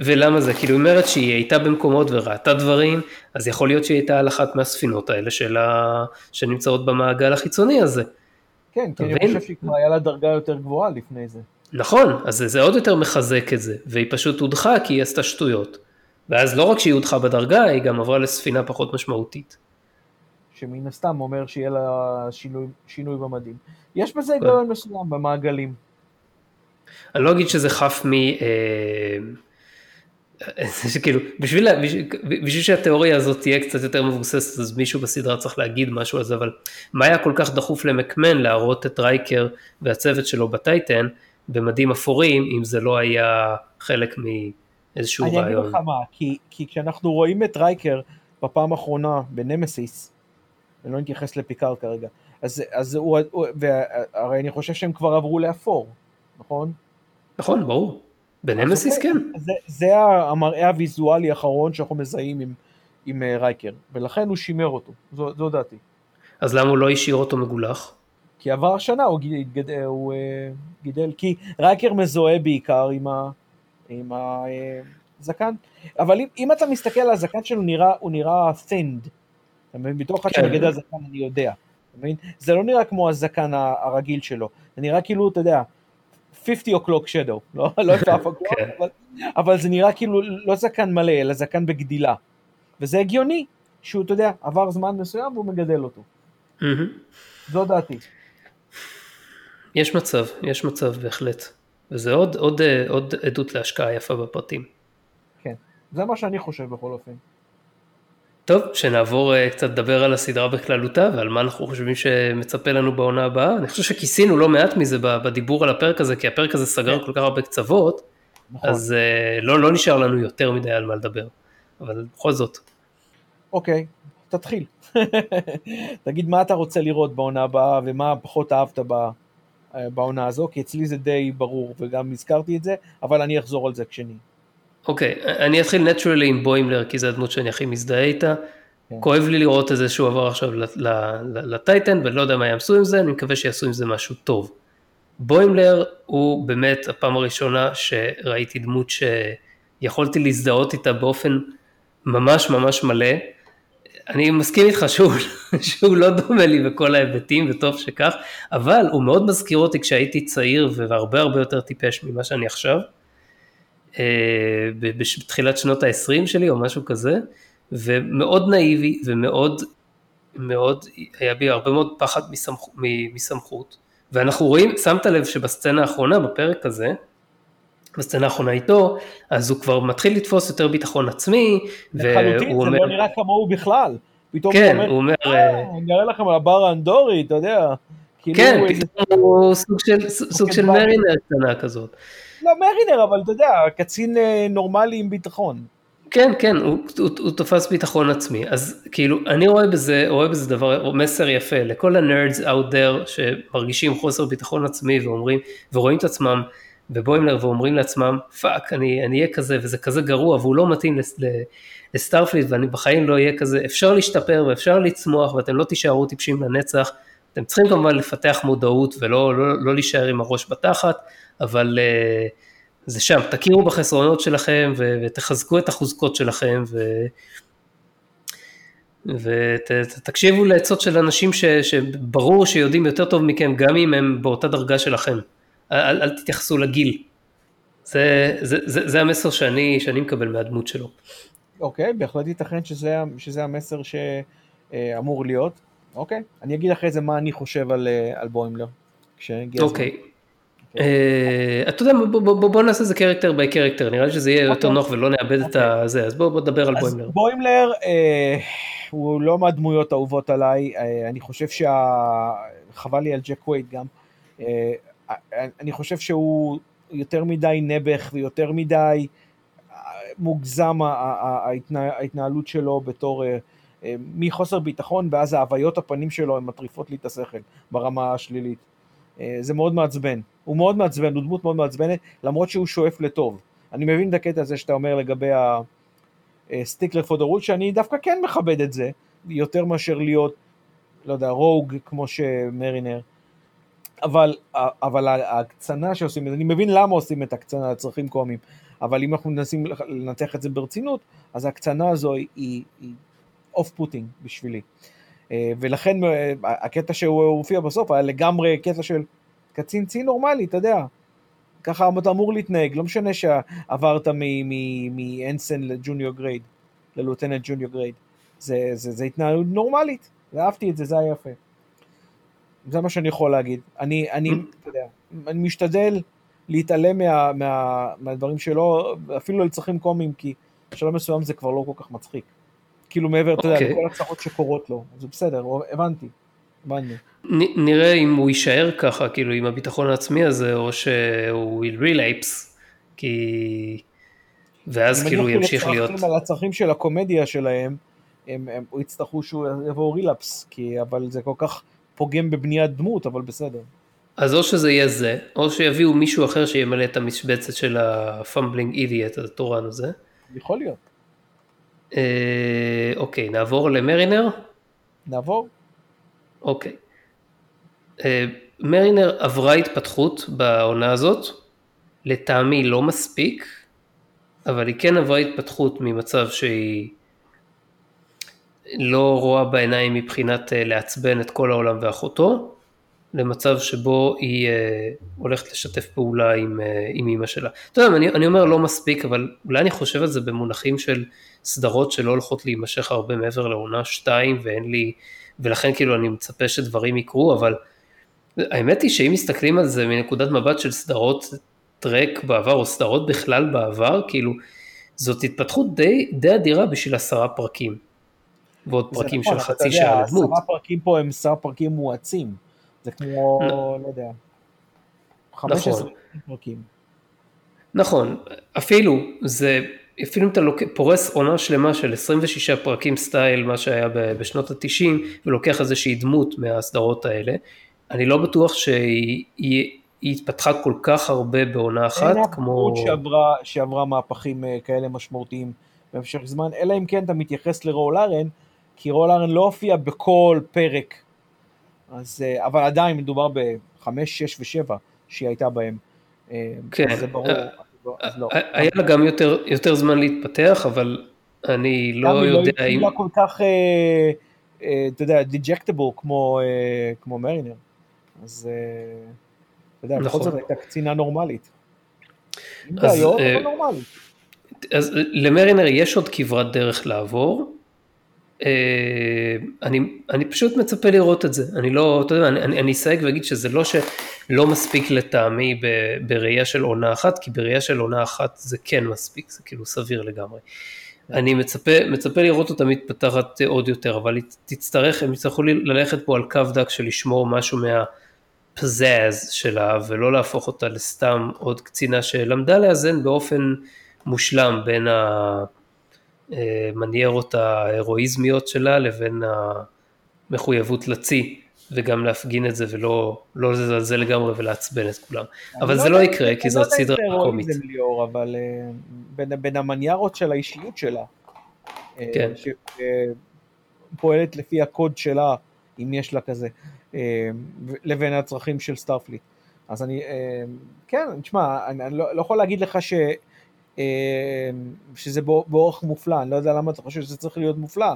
ולמה זה? כאילו היא אומרת שהיא הייתה במקומות וראתה דברים, אז יכול להיות שהיא הייתה על אחת מהספינות האלה שלה, שנמצאות במעגל החיצוני הזה. כן, כי אני חושב שהיא כבר היה לה דרגה יותר גבוהה לפני זה. נכון, אז זה עוד יותר מחזק את זה, והיא פשוט הודחה כי היא עשתה שטויות. ואז לא רק שהיא הודחה בדרגה, היא גם עברה לספינה פחות משמעותית. שמן הסתם אומר שיהיה לה שינוי, שינוי במדים. יש בזה היגיון מסוים במעגלים. אני לא אגיד שזה חף מ... אה, *laughs* זה כאילו, בשביל, בשביל, בשביל שהתיאוריה הזאת תהיה קצת יותר מבוססת, אז מישהו בסדרה צריך להגיד משהו על זה, אבל מה היה כל כך דחוף למקמן להראות את רייקר והצוות שלו בטייטן במדים אפורים, אם זה לא היה חלק מאיזשהו אני רעיון? אני אגיד לך מה, כי, כי כשאנחנו רואים את רייקר בפעם האחרונה בנמסיס, אני לא נתייחס לפיקר כרגע, אז, אז הוא, הוא והרי אני חושב שהם כבר עברו לאפור, נכון? נכון, ברור. בנמסיס כן. זה, זה המראה הוויזואלי האחרון שאנחנו מזהים עם, עם אה, רייקר, ולכן הוא שימר אותו, זו, זו דעתי. אז למה הוא לא השאיר אותו מגולח? כי עבר השנה הוא, גידל, הוא uh, גידל, כי רייקר מזוהה בעיקר עם, ה, עם הזקן, אבל אם, אם אתה מסתכל על הזקן שלו, נראה, הוא נראה thinned, אתה מבין? בתור אחד כן. שמגדל זקן אני יודע, אתה מבין? זה לא נראה כמו הזקן הרגיל שלו, זה נראה כאילו, אתה יודע, 50 o'clock shadow, לא, לא את האף כן. אבל, אבל זה נראה כאילו לא זקן מלא, אלא זקן בגדילה. וזה הגיוני, שהוא, אתה יודע, עבר זמן מסוים והוא מגדל אותו. זו דעתי. יש מצב, יש מצב בהחלט. וזה עוד, עוד, עוד עדות להשקעה יפה בפרטים. כן, זה מה שאני חושב בכל אופן. טוב, שנעבור uh, קצת לדבר על הסדרה בכללותה ועל מה אנחנו חושבים שמצפה לנו בעונה הבאה. אני חושב שכיסינו לא מעט מזה בדיבור על הפרק הזה, כי הפרק הזה סגר כן. כל כך הרבה קצוות, נכון. אז uh, לא, לא נשאר לנו יותר מדי על מה לדבר, אבל בכל זאת. אוקיי, תתחיל. *laughs* תגיד מה אתה רוצה לראות בעונה הבאה ומה פחות אהבת אה, בעונה הזו, כי אצלי זה די ברור וגם הזכרתי את זה, אבל אני אחזור על זה כשני. אוקיי, okay, אני אתחיל naturally עם בוימלר, כי זו הדמות שאני הכי מזדהה איתה. כן. כואב לי לראות את זה שהוא עבר עכשיו לטייטן, ולא יודע מה יעשו עם זה, אני מקווה שיעשו עם זה משהו טוב. בוימלר הוא באמת הפעם הראשונה שראיתי דמות שיכולתי להזדהות איתה באופן ממש ממש מלא. אני מסכים איתך שהוא, *laughs* שהוא לא דומה לי בכל ההיבטים, וטוב שכך, אבל הוא מאוד מזכיר אותי כשהייתי צעיר והרבה הרבה יותר טיפש ממה שאני עכשיו. אה, בתחילת שנות ה-20 שלי או משהו כזה, ומאוד נאיבי ומאוד מאוד, היה בי הרבה מאוד פחד מסמכ, מסמכות, ואנחנו רואים, שמת לב שבסצנה האחרונה, בפרק הזה, בסצנה האחרונה איתו, אז הוא כבר מתחיל לתפוס יותר ביטחון עצמי, והוא אומר... זה לא נראה כמוהו בכלל. פתאום כן, הוא אומר... אה, אני אראה לכם על הבר האנדורי, אתה יודע. כאילו כן, פתאום הוא סוג של מרינר קטנה כזאת. לא מרינר, אבל אתה יודע, קצין אה, נורמלי עם ביטחון. כן, כן, הוא, הוא, הוא תופס ביטחון עצמי, אז כאילו, אני רואה בזה, רואה בזה דבר, מסר יפה. לכל הנרדס out there שמרגישים חוסר ביטחון עצמי ואומרים, ורואים את עצמם בבוימלר ואומרים לעצמם, fuck, אני אהיה כזה וזה כזה גרוע והוא לא מתאים ל Starfleet ואני בחיים לא אהיה כזה, אפשר להשתפר ואפשר לצמוח ואתם לא תישארו טיפשים לנצח, אתם צריכים כמובן לפתח מודעות ולא לא, לא להישאר עם הראש בתחת, אבל uh, זה שם, תכירו בחסרונות שלכם ו- ותחזקו את החוזקות שלכם ו... ותקשיבו לעצות של אנשים ש, שברור שיודעים יותר טוב מכם, גם אם הם באותה דרגה שלכם. אל, אל תתייחסו לגיל. זה, זה, זה, זה המסר שאני, שאני מקבל מהדמות שלו. אוקיי, okay, בהחלט ייתכן שזה, שזה המסר שאמור להיות. אוקיי, okay. אני אגיד אחרי זה מה אני חושב על, על בוימלר. אוקיי. Okay. אה, אתה יודע, בוא נעשה את זה character by character, נראה לי שזה יהיה יותר אוקיי. נוח ולא נאבד את אוקיי. זה, אז בוא נדבר על בוימלר. בוימלר אה, הוא לא מהדמויות האהובות עליי, אה, אני חושב שה... חבל לי על ג'ק ווייד גם, אני חושב שהוא יותר מדי נבך ויותר מדי מוגזם ההתנהלות שלו בתור מחוסר ביטחון ואז ההוויות הפנים שלו הן מטריפות לי את השכל ברמה השלילית. אה, זה מאוד מעצבן, הוא מאוד מעצבן, הוא דמות מאוד מעצבנת, למרות שהוא שואף לטוב. אני מבין את הקטע הזה שאתה אומר לגבי הסטיקלר פודרות, שאני דווקא כן מכבד את זה, יותר מאשר להיות, לא יודע, rogue כמו שמרינר. אבל, אבל ההקצנה שעושים, אני מבין למה עושים את ההקצנה לצרכים קומיים, אבל אם אנחנו מנסים לנתח את זה ברצינות, אז ההקצנה הזו היא off-putting בשבילי. אה, ולכן אה, הקטע שהוא הופיע בסוף היה לגמרי קטע של קצין צי נורמלי, אתה יודע, ככה אתה אמור להתנהג, לא משנה שעברת מאנסן לג'וניור גרייד, ללוטננט ג'וניור גרייד. זה, זה, זה התנהלות נורמלית, ואהבתי את זה, זה היה יפה. זה מה שאני יכול להגיד. אני, אני, אתה יודע, אני משתדל להתעלם מה, מה, מהדברים שלו, אפילו לצרכים קומיים, כי בשלב מסוים זה כבר לא כל כך מצחיק. כאילו מעבר, אתה יודע, אוקיי. לכל הצרות שקורות לו, זה בסדר, הבנתי, הבנתי. נראה אם הוא יישאר ככה, כאילו עם הביטחון העצמי הזה, או שהוא relapse, כי... ואז כאילו ימשיך להיות... על הצרכים של הקומדיה שלהם, הם, הם יצטרכו שהוא יעבור relapse, כי אבל זה כל כך פוגם בבניית דמות, אבל בסדר. אז או שזה יהיה זה, או שיביאו מישהו אחר שימלא את המשבצת של ה fumbling idiot התורן הזה. יכול להיות. אה, אוקיי, נעבור למרינר? נעבור. אוקיי. אה, מרינר עברה התפתחות בעונה הזאת, לטעמי לא מספיק, אבל היא כן עברה התפתחות ממצב שהיא לא רואה בעיניים מבחינת אה, לעצבן את כל העולם ואחותו, למצב שבו היא אה, הולכת לשתף פעולה עם, אה, עם אימא שלה. אתה יודע, אני, אני אומר לא מספיק, אבל אולי אני חושב על זה במונחים של סדרות שלא הולכות להימשך הרבה מעבר לעונה 2 ואין לי, ולכן כאילו אני מצפה שדברים יקרו, אבל האמת היא שאם מסתכלים על זה מנקודת מבט של סדרות טרק בעבר או סדרות בכלל בעבר, כאילו זאת התפתחות די, די אדירה בשביל עשרה פרקים. ועוד פרקים נכון, של חצי שעה לדמות. עשרה פרקים פה הם עשרה פרקים מואצים. זה כמו, לא יודע, 15 נכון. פרקים. נכון, אפילו, זה, אפילו אם אתה לוק... פורס עונה שלמה של 26 פרקים סטייל, מה שהיה בשנות ה-90, ולוקח איזושהי דמות מהסדרות האלה, אני לא בטוח שהיא היא התפתחה כל כך הרבה בעונה אחת, כמו... אין שעברה, שעברה מהפכים אה, כאלה משמעותיים במשך זמן, אלא אם כן אתה מתייחס לרול ארן, כי רול ארן לא הופיע בכל פרק, אז, אה, אבל עדיין מדובר בחמש, שש ושבע שהיא הייתה בהם. אה, כן, זה ברור. לא. היה לה גם יותר, יותר זמן להתפתח, אבל אני לא יודע אם... היא לא כל כך, אתה יודע, דיג'קטיבל כמו, כמו מרינר. אז אתה יודע, בכל זאת נכון. הייתה קצינה נורמלית. אז, אה, אז למרינר יש עוד כברת דרך לעבור. אה, אני, אני פשוט מצפה לראות את זה, אני לא, אתה יודע, אני, אני אסייג ואגיד שזה לא שלא מספיק לטעמי בראייה של עונה אחת, כי בראייה של עונה אחת זה כן מספיק, זה כאילו סביר לגמרי. אני מצפה, מצפה לראות אותה מתפתחת עוד יותר, אבל תצטרך, הם יצטרכו ללכת פה על קו דק של לשמור משהו מה... הפזז שלה ולא להפוך אותה לסתם עוד קצינה שלמדה לאזן באופן מושלם בין המניירות ההירואיזמיות שלה לבין המחויבות לצי וגם להפגין את זה ולא לא לזלזל לגמרי ולעצבן את כולם. אבל לא זה לא יקרה כי זאת סדרה קומית. ליאור, אבל אה, בין, בין המניירות של האישיות שלה, אה, כן. שפועלת לפי הקוד שלה, אם יש לה כזה. אה, לבין הצרכים של Starfleet. אז אני, אה, כן, תשמע, אני, אני לא, לא יכול להגיד לך ש, אה, שזה באורח מופלא, אני לא יודע למה אתה חושב שזה צריך להיות מופלא.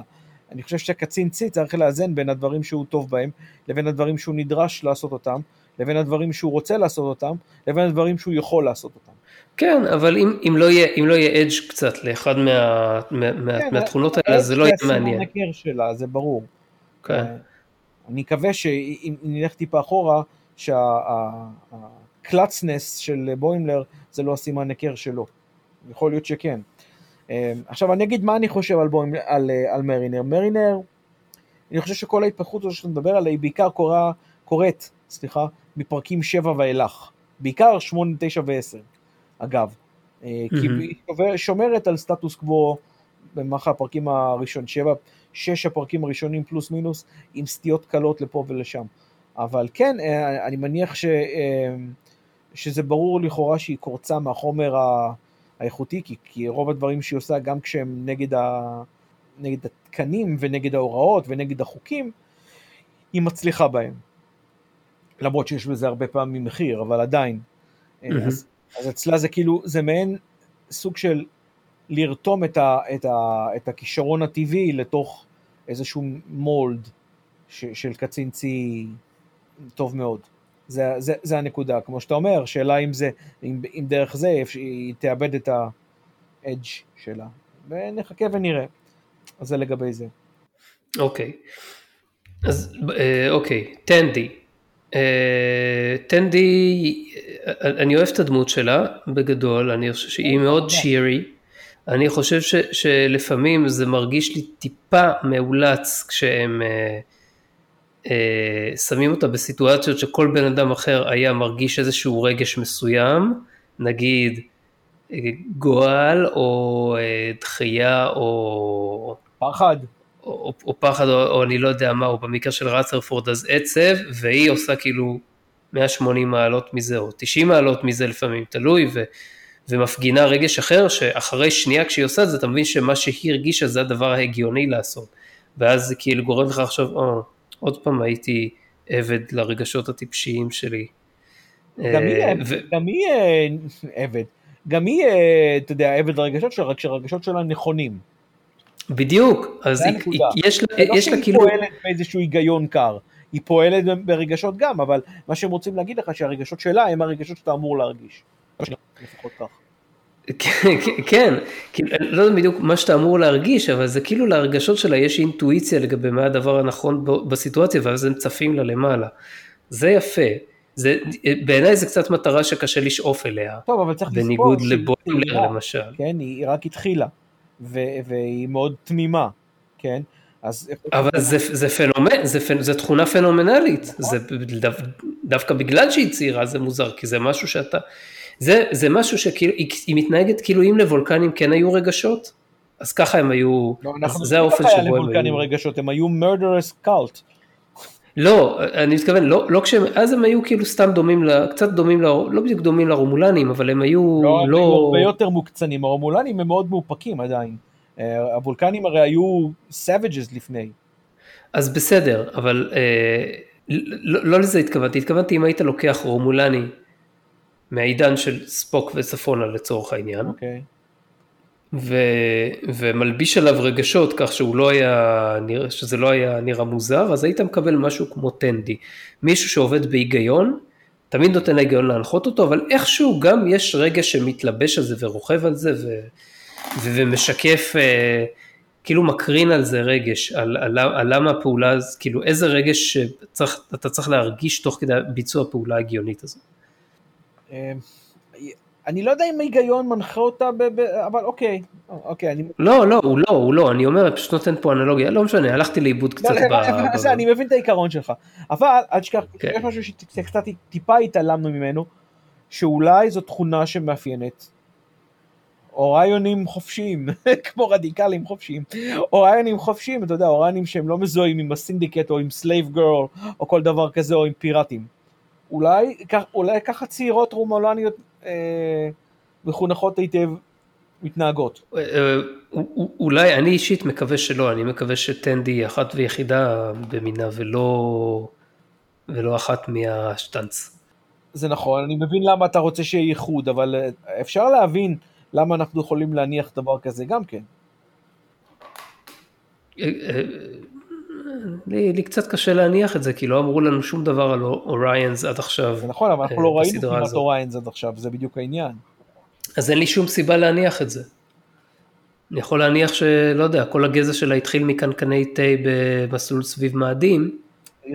אני חושב שקצין צי צריך לאזן בין הדברים שהוא טוב בהם, לבין הדברים שהוא נדרש לעשות אותם, לבין הדברים שהוא רוצה לעשות אותם, לבין הדברים שהוא יכול לעשות אותם. כן, אבל אם, אם, לא, יהיה, אם לא יהיה אדג' קצת לאחד מה, מה, כן, מהתכונות האלה, זה לא יהיה מעניין. זה הסימן שלה, זה ברור. כן. אני מקווה שאם נלך טיפה אחורה, שהקלצנס של בוימלר זה לא הסימן היכר שלו. יכול להיות שכן. אמ, עכשיו אני אגיד מה אני חושב על, בוימלר, על, על מרינר. מרינר, אני חושב שכל ההתפתחות הזו שאתה מדבר עליה היא בעיקר קורה, קורית, סליחה, מפרקים 7 ואילך. בעיקר 8, 9 ו-10, אגב. Mm-hmm. כי היא שומרת על סטטוס קוו במערך הפרקים הראשון, 7, שש הפרקים הראשונים פלוס מינוס, עם סטיות קלות לפה ולשם. אבל כן, אה, אני מניח ש, אה, שזה ברור לכאורה שהיא קורצה מהחומר האיכותי, כי, כי רוב הדברים שהיא עושה, גם כשהם נגד, ה, נגד התקנים ונגד ההוראות ונגד החוקים, היא מצליחה בהם. למרות שיש בזה הרבה פעמים מחיר, אבל עדיין. Mm-hmm. אז, אז אצלה זה כאילו, זה מעין סוג של לרתום את, ה, את, ה, את הכישרון הטבעי לתוך איזשהו מולד ש, של קצין צי טוב מאוד. זה, זה, זה הנקודה, כמו שאתה אומר, שאלה אם זה, אם, אם דרך זה היא תאבד את האדג' שלה, ונחכה ונראה. אז זה לגבי זה. אוקיי. אז אה, אוקיי, טנדי. אה, טנדי, אני אוהב את הדמות שלה בגדול, אני חושב שהיא מאוד שירי. אני חושב ש, שלפעמים זה מרגיש לי טיפה מאולץ כשהם אה, אה, שמים אותה בסיטואציות שכל בן אדם אחר היה מרגיש איזשהו רגש מסוים, נגיד אה, גועל או אה, דחייה או... פחד. או, או, או פחד או, או אני לא יודע מה, או במקרה של רצרפורד אז עצב, והיא עושה כאילו 180 מעלות מזה או 90 מעלות מזה לפעמים, תלוי, ו, ומפגינה רגש אחר, שאחרי שנייה כשהיא עושה את זה, אתה מבין שמה שהיא הרגישה זה הדבר ההגיוני לעשות, ואז זה כאילו גורם לך לחשוב, או, עוד פעם הייתי עבד לרגשות הטיפשיים שלי. גם היא, אה, ו... גם היא אה, עבד, גם היא, אה, אתה יודע, עבד לרגשות שלה, רק שהרגשות שלה נכונים. בדיוק, אז היא, היא, יש, לה, יש לה כאילו... היא פועלת באיזשהו היגיון קר, היא פועלת ברגשות גם, אבל מה שהם רוצים להגיד לך שהרגשות שלה הם הרגשות שאתה אמור להרגיש. לפחות כך. כן, כן, כאילו, לא יודע בדיוק מה שאתה אמור להרגיש, אבל זה כאילו להרגשות שלה יש אינטואיציה לגבי מה הדבר הנכון בסיטואציה, ואז הם צפים לה למעלה. זה יפה. זה, בעיניי זה קצת מטרה שקשה לשאוף אליה. טוב, אבל צריך לזכור בניגוד לבוילר למשל. כן, היא רק התחילה, והיא מאוד תמימה, כן? אז... אבל זה, זה פנומן, זה, זה תכונה פנומנלית, זה דו, דווקא בגלל שהיא צעירה זה מוזר, כי זה משהו שאתה, זה, זה משהו שכאילו, היא, מתנהגת כאילו אם לוולקנים כן היו רגשות, אז ככה הם היו, לא, זה האופן שבו הם היו. לוולקנים רגשות, הם היו murderous cult. לא, אני מתכוון, לא, לא כשהם, אז הם היו כאילו סתם דומים, לה, קצת דומים, לה, לא בדיוק דומים לרומולנים, אבל הם היו לא... לא... הם היו הרבה יותר מוקצנים, הרומולנים הם מאוד מאופקים עדיין. אה, הוולקנים הרי היו savages לפני. אז בסדר, אבל אה, לא, לא לזה התכוונתי, התכוונתי אם היית לוקח רומולני מהעידן של ספוק וצפונה לצורך העניין. אוקיי. ו, ומלביש עליו רגשות כך שהוא לא היה, שזה לא היה נראה מוזר, אז היית מקבל משהו כמו טנדי. מישהו שעובד בהיגיון, תמיד נותן להיגיון להנחות אותו, אבל איכשהו גם יש רגע שמתלבש על זה ורוכב על זה ו, ו, ומשקף, אה, כאילו מקרין על זה רגש, על, על, על למה הפעולה, כאילו איזה רגש שאתה צריך להרגיש תוך כדי ביצוע הפעולה ההגיונית הזאת. אמ, אני לא יודע אם ההיגיון מנחה אותה, ב- ב- אבל אוקיי, אוקיי, אני... לא, לא, הוא לא, הוא לא, אני אומר, פשוט נותן פה אנלוגיה, לא משנה, הלכתי לאיבוד קצת לא, *laughs* ב... אני מבין את העיקרון שלך, אבל אל תשכח, כן. יש משהו שקצת טיפה התעלמנו ממנו, שאולי זו תכונה שמאפיינת אוריונים חופשיים, *laughs* כמו רדיקלים חופשיים, אוריונים חופשיים, אתה יודע, אוריונים שהם לא מזוהים עם הסינדיקט או עם slave girl או כל דבר כזה או עם פיראטים. אולי, אולי ככה צעירות רומולניות אה, מחונכות היטב מתנהגות. אה, אה, אולי, אני אישית מקווה שלא, אני מקווה שטנדי היא אחת ויחידה במינה ולא, ולא אחת מהשטאנץ. זה נכון, אני מבין למה אתה רוצה שיהיה ייחוד, אבל אה, אפשר להבין למה אנחנו יכולים להניח דבר כזה גם כן. לי, לי קצת קשה להניח את זה, כי לא אמרו לנו שום דבר על אוריינס עד עכשיו. זה נכון, אבל אנחנו לא ראינו כמעט אוריינס עד עכשיו, זה בדיוק העניין. אז אין לי שום סיבה להניח את זה. אני יכול להניח שלא יודע, כל הגזע שלה התחיל מקנקני תה במסלול סביב מאדים.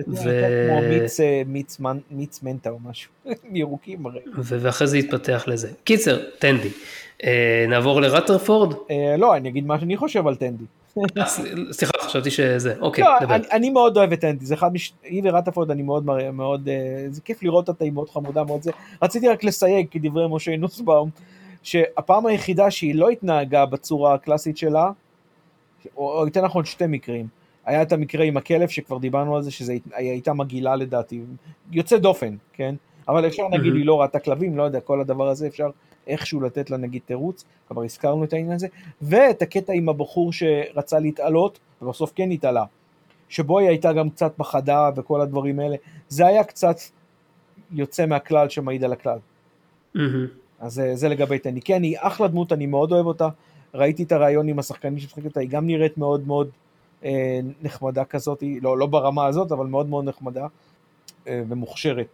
ו... כמו מיץ, אה, מיץ, מיץ מנטה או משהו, *laughs* מירוקים הרי. ואחרי זה התפתח לזה. קיצר, טנדי. אה, נעבור לרטרפורד? אה, לא, אני אגיד מה שאני חושב על טנדי. סליחה, חשבתי שזה, אוקיי, לא, דבר. אני מאוד אוהב את טנדי, זה אחד, מש... היא ורטרפורד אני מאוד, מאוד, זה כיף לראות אותה, היא מאוד חמודה מאוד זה. רציתי רק לסייג, כדברי משה נוסבאום, שהפעם היחידה שהיא לא התנהגה בצורה הקלאסית שלה, או יותר נכון שתי מקרים, היה את המקרה עם הכלב שכבר דיברנו על זה, שזה הייתה מגעילה לדעתי, יוצא דופן, כן? אבל אפשר נגיד, היא לא ראתה כלבים, לא יודע, כל הדבר הזה אפשר איכשהו לתת לה נגיד תירוץ, כבר הזכרנו את העניין הזה, ואת הקטע עם הבחור שרצה להתעלות, ובסוף כן התעלה, שבו היא הייתה גם קצת בחדה וכל הדברים האלה, זה היה קצת יוצא מהכלל שמעיד על הכלל. אז זה, זה לגבי טני. כן, היא אחלה דמות, אני מאוד אוהב אותה, ראיתי את הרעיון עם השחקנים שמשחקים אותה, היא גם נראית מאוד מאוד אה, נחמדה כזאת, לא, לא ברמה הזאת, אבל מאוד מאוד נחמדה אה, ומוכשרת.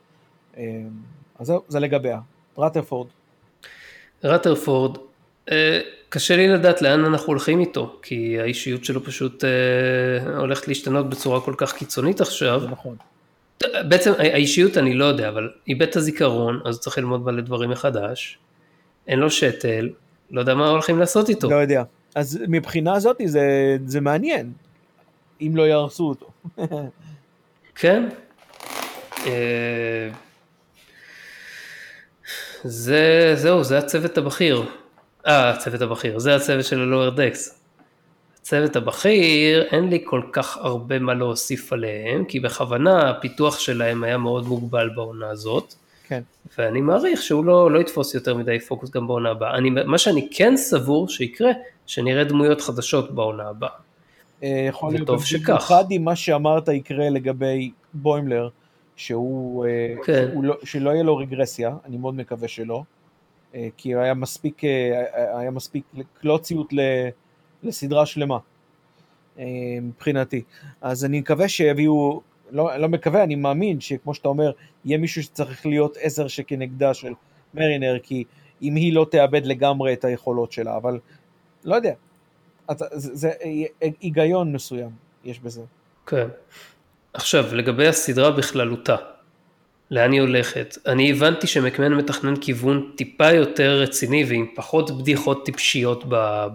אז זהו, זה לגביה. רטרפורד. רטרפורד, אה, קשה לי לדעת לאן אנחנו הולכים איתו, כי האישיות שלו פשוט אה, הולכת להשתנות בצורה כל כך קיצונית עכשיו. נכון. בעצם האישיות אני לא יודע, אבל איבד את הזיכרון, אז צריך ללמוד מלא דברים מחדש. אין לו שתל, לא יודע מה הולכים לעשות איתו. לא יודע. אז מבחינה הזאת זה, זה מעניין, אם לא יהרסו אותו. *laughs* כן. זה, זהו, זה הצוות הבכיר. אה, הצוות הבכיר, זה הצוות של הלואר דקס. הצוות הבכיר, אין לי כל כך הרבה מה להוסיף עליהם, כי בכוונה הפיתוח שלהם היה מאוד מוגבל בעונה הזאת. כן. ואני מעריך שהוא לא, לא יתפוס יותר מדי פוקוס גם בעונה הבאה. אני, מה שאני כן סבור שיקרה, שנראה דמויות חדשות בעונה הבאה. אה, יכול להיות, וטוב שכך. במיוחד אם מה שאמרת יקרה לגבי בוימלר, שהוא, אה, כן. שהוא לא, שלא יהיה לו רגרסיה, אני מאוד מקווה שלא, אה, כי היה מספיק, היה מספיק קלוציות לסדרה שלמה, מבחינתי. אז אני מקווה שיביאו, לא, לא מקווה, אני מאמין שכמו שאתה אומר, יהיה מישהו שצריך להיות עזר שכנגדה של מרינר, כי אם היא לא תאבד לגמרי את היכולות שלה, אבל לא יודע, זה, זה היגיון מסוים יש בזה. כן. עכשיו, לגבי הסדרה בכללותה, לאן היא הולכת? אני הבנתי שמקמן מתכנן כיוון טיפה יותר רציני ועם פחות בדיחות טיפשיות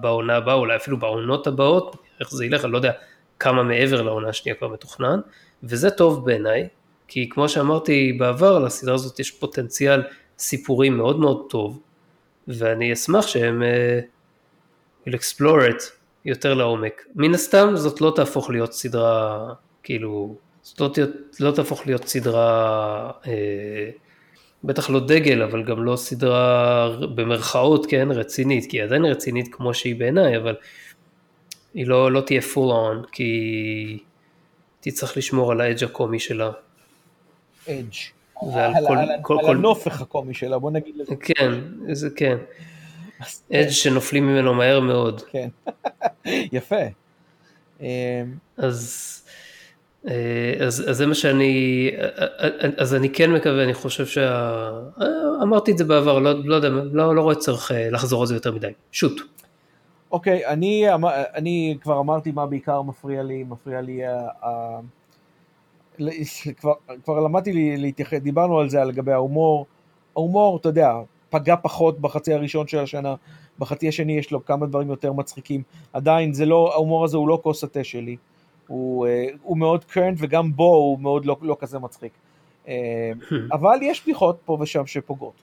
בעונה הבאה, אולי אפילו בעונות הבאות, איך זה ילך, אני לא יודע כמה מעבר לעונה השנייה כבר מתוכנן, וזה טוב בעיניי, כי כמו שאמרתי בעבר, לסדרה הזאת יש פוטנציאל סיפורי מאוד מאוד טוב, ואני אשמח שהם uh, will explore it יותר לעומק. מן הסתם זאת לא תהפוך להיות סדרה, כאילו, זאת לא, לא תהפוך להיות סדרה, אה, בטח לא דגל, אבל גם לא סדרה במרכאות, כן, רצינית, כי היא עדיין רצינית כמו שהיא בעיניי, אבל היא לא, לא תהיה full on, כי תצטרך לשמור על האדג' הקומי שלה. אדג'. ועל על, כל, על, כל, על כל, הנופך הקומי שלה, בוא נגיד לזה. כן, זה כן. אדג' שנופלים ממנו מהר מאוד. כן, *laughs* יפה. אמ, אז, אז, אז זה מה שאני, אז אני כן מקווה, אני חושב שה... אמרתי את זה בעבר, לא, לא יודע, לא, לא רואה צורך אה, לחזור על זה יותר מדי. שוט. אוקיי, אני, אמ- אני כבר אמרתי מה בעיקר מפריע לי, מפריע לי, ה- כבר, כבר למדתי להתייחס, דיברנו על זה לגבי ההומור, ההומור, אתה יודע, פגע פחות בחצי הראשון של השנה, בחצי השני יש לו כמה דברים יותר מצחיקים, עדיין זה לא, ההומור הזה הוא לא כוס התה שלי, הוא, אה, הוא מאוד קרנט וגם בו הוא מאוד לא, לא כזה מצחיק, אה, *laughs* אבל יש בדיחות פה ושם שפוגעות.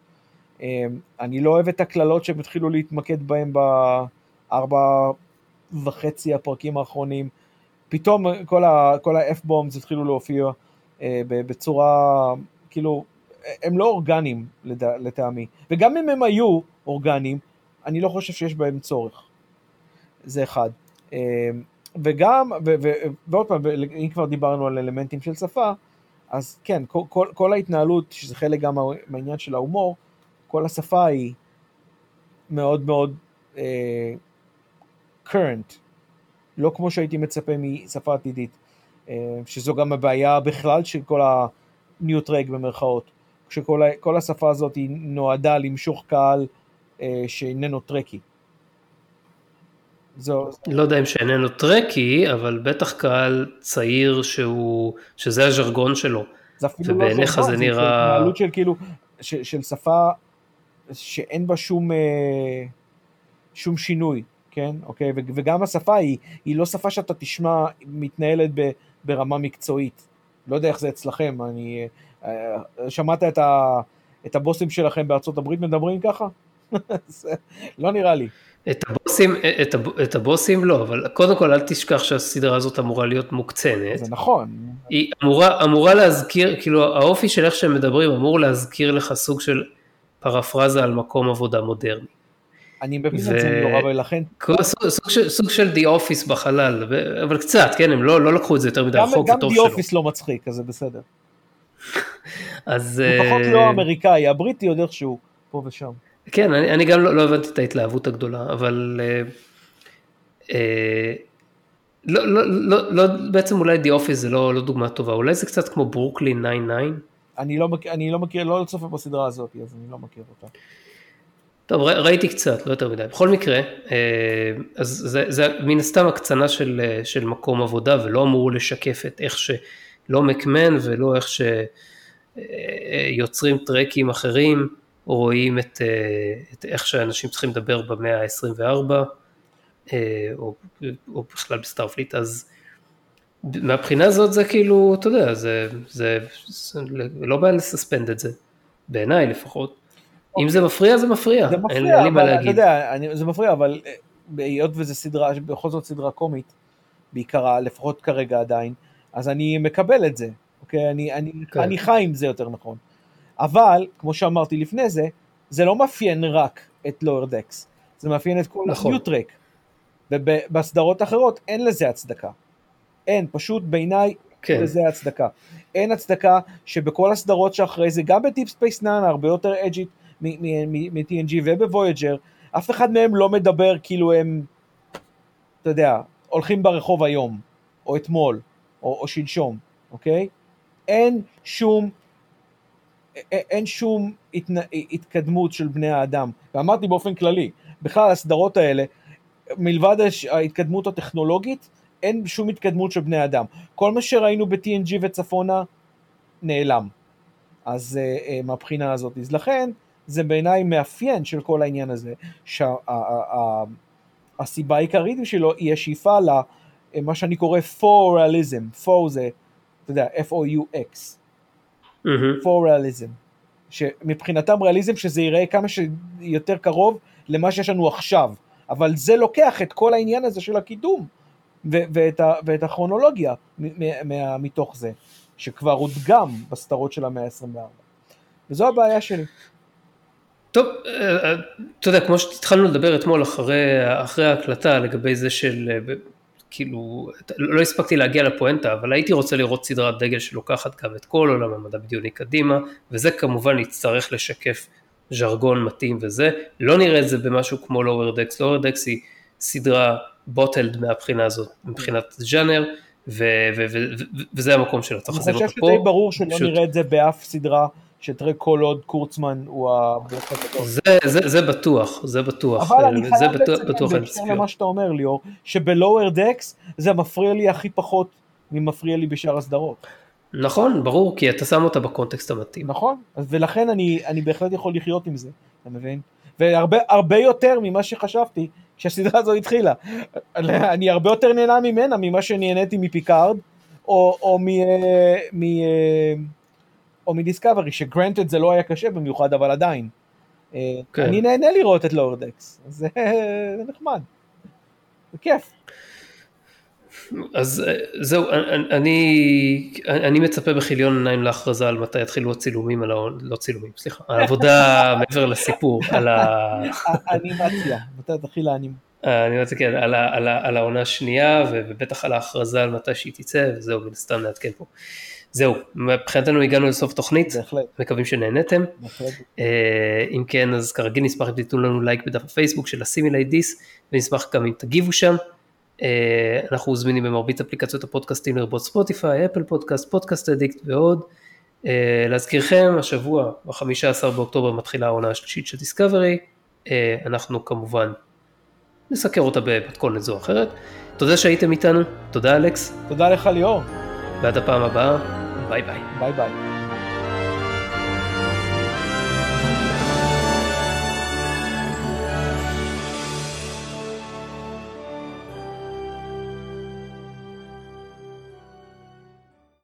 אה, אני לא אוהב את הקללות שהם התחילו להתמקד בהם בארבע וחצי הפרקים האחרונים, פתאום כל ה-F-bombs התחילו להופיע בצורה, כאילו, הם לא אורגניים לטעמי, וגם אם הם היו אורגניים, אני לא חושב שיש בהם צורך. זה אחד. וגם, ו- ו- ועוד פעם, אם כבר דיברנו על אלמנטים של שפה, אז כן, כל, כל, כל ההתנהלות, שזה חלק גם מהעניין של ההומור, כל השפה היא מאוד מאוד uh, current, לא כמו שהייתי מצפה משפה עתידית, uh, שזו גם הבעיה בכלל של כל הניוטרג במרכאות. כשכל השפה הזאת היא נועדה למשוך קהל אה, שאיננו טרקי. זו... לא יודע אם שאיננו טרקי, אבל בטח קהל צעיר שהוא, שזה הז'רגון שלו. זה אפילו לא ז'רגון, זה נראה... זה התנהלות של כאילו, של, של שפה שאין בה שום, אה, שום שינוי, כן? אוקיי? וגם השפה היא, היא לא שפה שאתה תשמע מתנהלת ברמה מקצועית. לא יודע איך זה אצלכם, אני... אה, שמעת את, ה, את הבוסים שלכם בארצות הברית מדברים ככה? *laughs* לא נראה לי. את הבוסים, את, הב, את הבוסים לא, אבל קודם כל אל תשכח שהסדרה הזאת אמורה להיות מוקצנת. זה נכון. היא אמורה, אמורה להזכיר, כאילו האופי של איך שהם מדברים אמור להזכיר לך סוג של פרפרזה על מקום עבודה מודרני. אני מבין ו... את זה נורא, ולכן... סוג, סוג, של, סוג של די אופיס בחלל, אבל קצת, כן, הם לא, לא לקחו את זה יותר מדי רחוק, גם די אופיס לא מצחיק, אז זה בסדר. *laughs* אז... לפחות לא אה, האמריקאי, הבריטי עוד איכשהו, פה ושם. כן, אני, אני גם לא, לא הבנתי את ההתלהבות הגדולה, אבל... אה, אה, לא, לא, לא, לא, בעצם אולי די אופיס זה לא, לא דוגמה טובה, אולי זה קצת כמו ברוקלין 99, אני לא מכיר, אני לא מכיר, לא צופה בסדרה הזאת, אז אני לא מכיר אותה. טוב, ראיתי קצת, לא יותר מדי. בכל מקרה, אה, אז זה, זה מן הסתם הקצנה של, אה, של מקום עבודה ולא אמור לשקף את איך שלא מקמן ולא איך שיוצרים טרקים אחרים, רואים את, את איך שאנשים צריכים לדבר במאה ה-24, או, או בכלל ב Starfleet, אז מהבחינה הזאת זה כאילו, אתה יודע, זה, זה, זה לא בעיה ל suspend את זה, בעיניי לפחות. אם זה מפריע, זה מפריע, זה מפריע, אין לי מה להגיד. אתה יודע, אני, זה מפריע, אבל אה, היות וזו סדרה, בכל זאת סדרה קומית, בעיקרה, לפחות כרגע עדיין, אז אני מקבל את זה, אוקיי? אני, אני, כן. אני חי עם זה יותר נכון. אבל, כמו שאמרתי לפני זה, זה לא מאפיין רק את Lower Decks, זה מאפיין את כל נכון. ה New Trek. ובסדרות אחרות אין לזה הצדקה. אין, פשוט בעיניי כן. לזה הצדקה. אין הצדקה שבכל הסדרות שאחרי זה, גם ב Deep Space 9 הרבה יותר אדג'ית מ-TNG וב Voyager, אף אחד מהם לא מדבר כאילו הם, אתה יודע, הולכים ברחוב היום, או אתמול, או, או שלשום, אוקיי? אין שום, אין שום התנ... התקדמות של בני האדם. ואמרתי באופן כללי, בכלל הסדרות האלה, מלבד ההתקדמות הטכנולוגית, אין שום התקדמות של בני אדם. כל מה שראינו ב-TNG וצפונה נעלם. אז uh, uh, מהבחינה הזאת. אז לכן, זה בעיניי מאפיין של כל העניין הזה, שהסיבה העיקרית בשבילו היא השאיפה למה שאני קורא פורליזם, פור זה, אתה יודע, F-O-U-X, פורליזם, שמבחינתם ריאליזם שזה ייראה כמה שיותר קרוב למה שיש לנו עכשיו, אבל זה לוקח את כל העניין הזה של הקידום ואת, ה- ואת הכרונולוגיה מתוך זה, שכבר הודגם בסדרות של המאה ה-24. וזו הבעיה שלי. טוב, אה, אה, אתה יודע, כמו שהתחלנו לדבר אתמול אחרי, אחרי ההקלטה לגבי זה של, אה, כאילו, לא הספקתי להגיע לפואנטה, אבל הייתי רוצה לראות סדרת דגל שלוקחת גם את כל עולם המדע בדיוני קדימה, וזה כמובן יצטרך לשקף ז'רגון מתאים וזה, לא נראה את זה במשהו כמו לואוור דקס, לואוור דקס היא סדרה בוטלד מהבחינה הזאת, מבחינת ז'אנר, וזה המקום שלה, צריך לשים אותה פה. אני חושב שדי ברור שלא נראה את זה באף סדרה שתראה כל עוד קורצמן הוא הבלוק הגדול. זה, זה, זה בטוח, זה בטוח. אבל אני חייב לציין, בהקשר למה שאתה אומר ליאור, שבלואוור דקס זה מפריע לי הכי פחות ממפריע לי בשאר הסדרות. נכון, ברור, כי אתה שם אותה בקונטקסט המתאים. נכון, ולכן אני, אני בהחלט יכול לחיות עם זה, אתה מבין? והרבה יותר ממה שחשבתי כשהסדרה הזו התחילה. אני הרבה יותר נהנה ממנה ממה שנהניתי מפיקארד, או, או מ... מ או מדיסקאברי, שגרנטד זה לא היה קשה במיוחד, אבל עדיין. אה, כן. אני נהנה לראות את לורדקס, זה נחמד, זה כיף. אז אה, זהו, אני, אני מצפה בכיליון עיניים להכרזה על מתי יתחילו הצילומים, על ה... לא צילומים, סליחה, העבודה *laughs* מעבר לסיפור, על ה... האנימציה, מתי תתחיל האנימציה. אני רוצה, כן, על, על, על העונה השנייה, ובטח על ההכרזה על מתי שהיא תצא, וזהו, מן הסתם נעדכן פה. זהו, מבחינתנו הגענו לסוף תוכנית, בהחלט. מקווים שנהנתם. בהחלט. אה, אם כן, אז כרגיל נשמח אם תיתנו לנו לייק בדף הפייסבוק של Assimilate This, ונשמח גם אם תגיבו שם. אה, אנחנו זמינים במרבית אפליקציות הפודקאסטים לרבות ספוטיפיי, Apple Podcast, Podcast Addict ועוד. אה, להזכירכם, השבוע, ב-15 באוקטובר מתחילה העונה השלישית של דיסקאברי. אנחנו כמובן נסקור אותה במתכונת זו או אחרת. תודה שהייתם איתנו, תודה אלכס. תודה לך ליאור. ועד הפעם הבאה. ביי ביי. ביי ביי.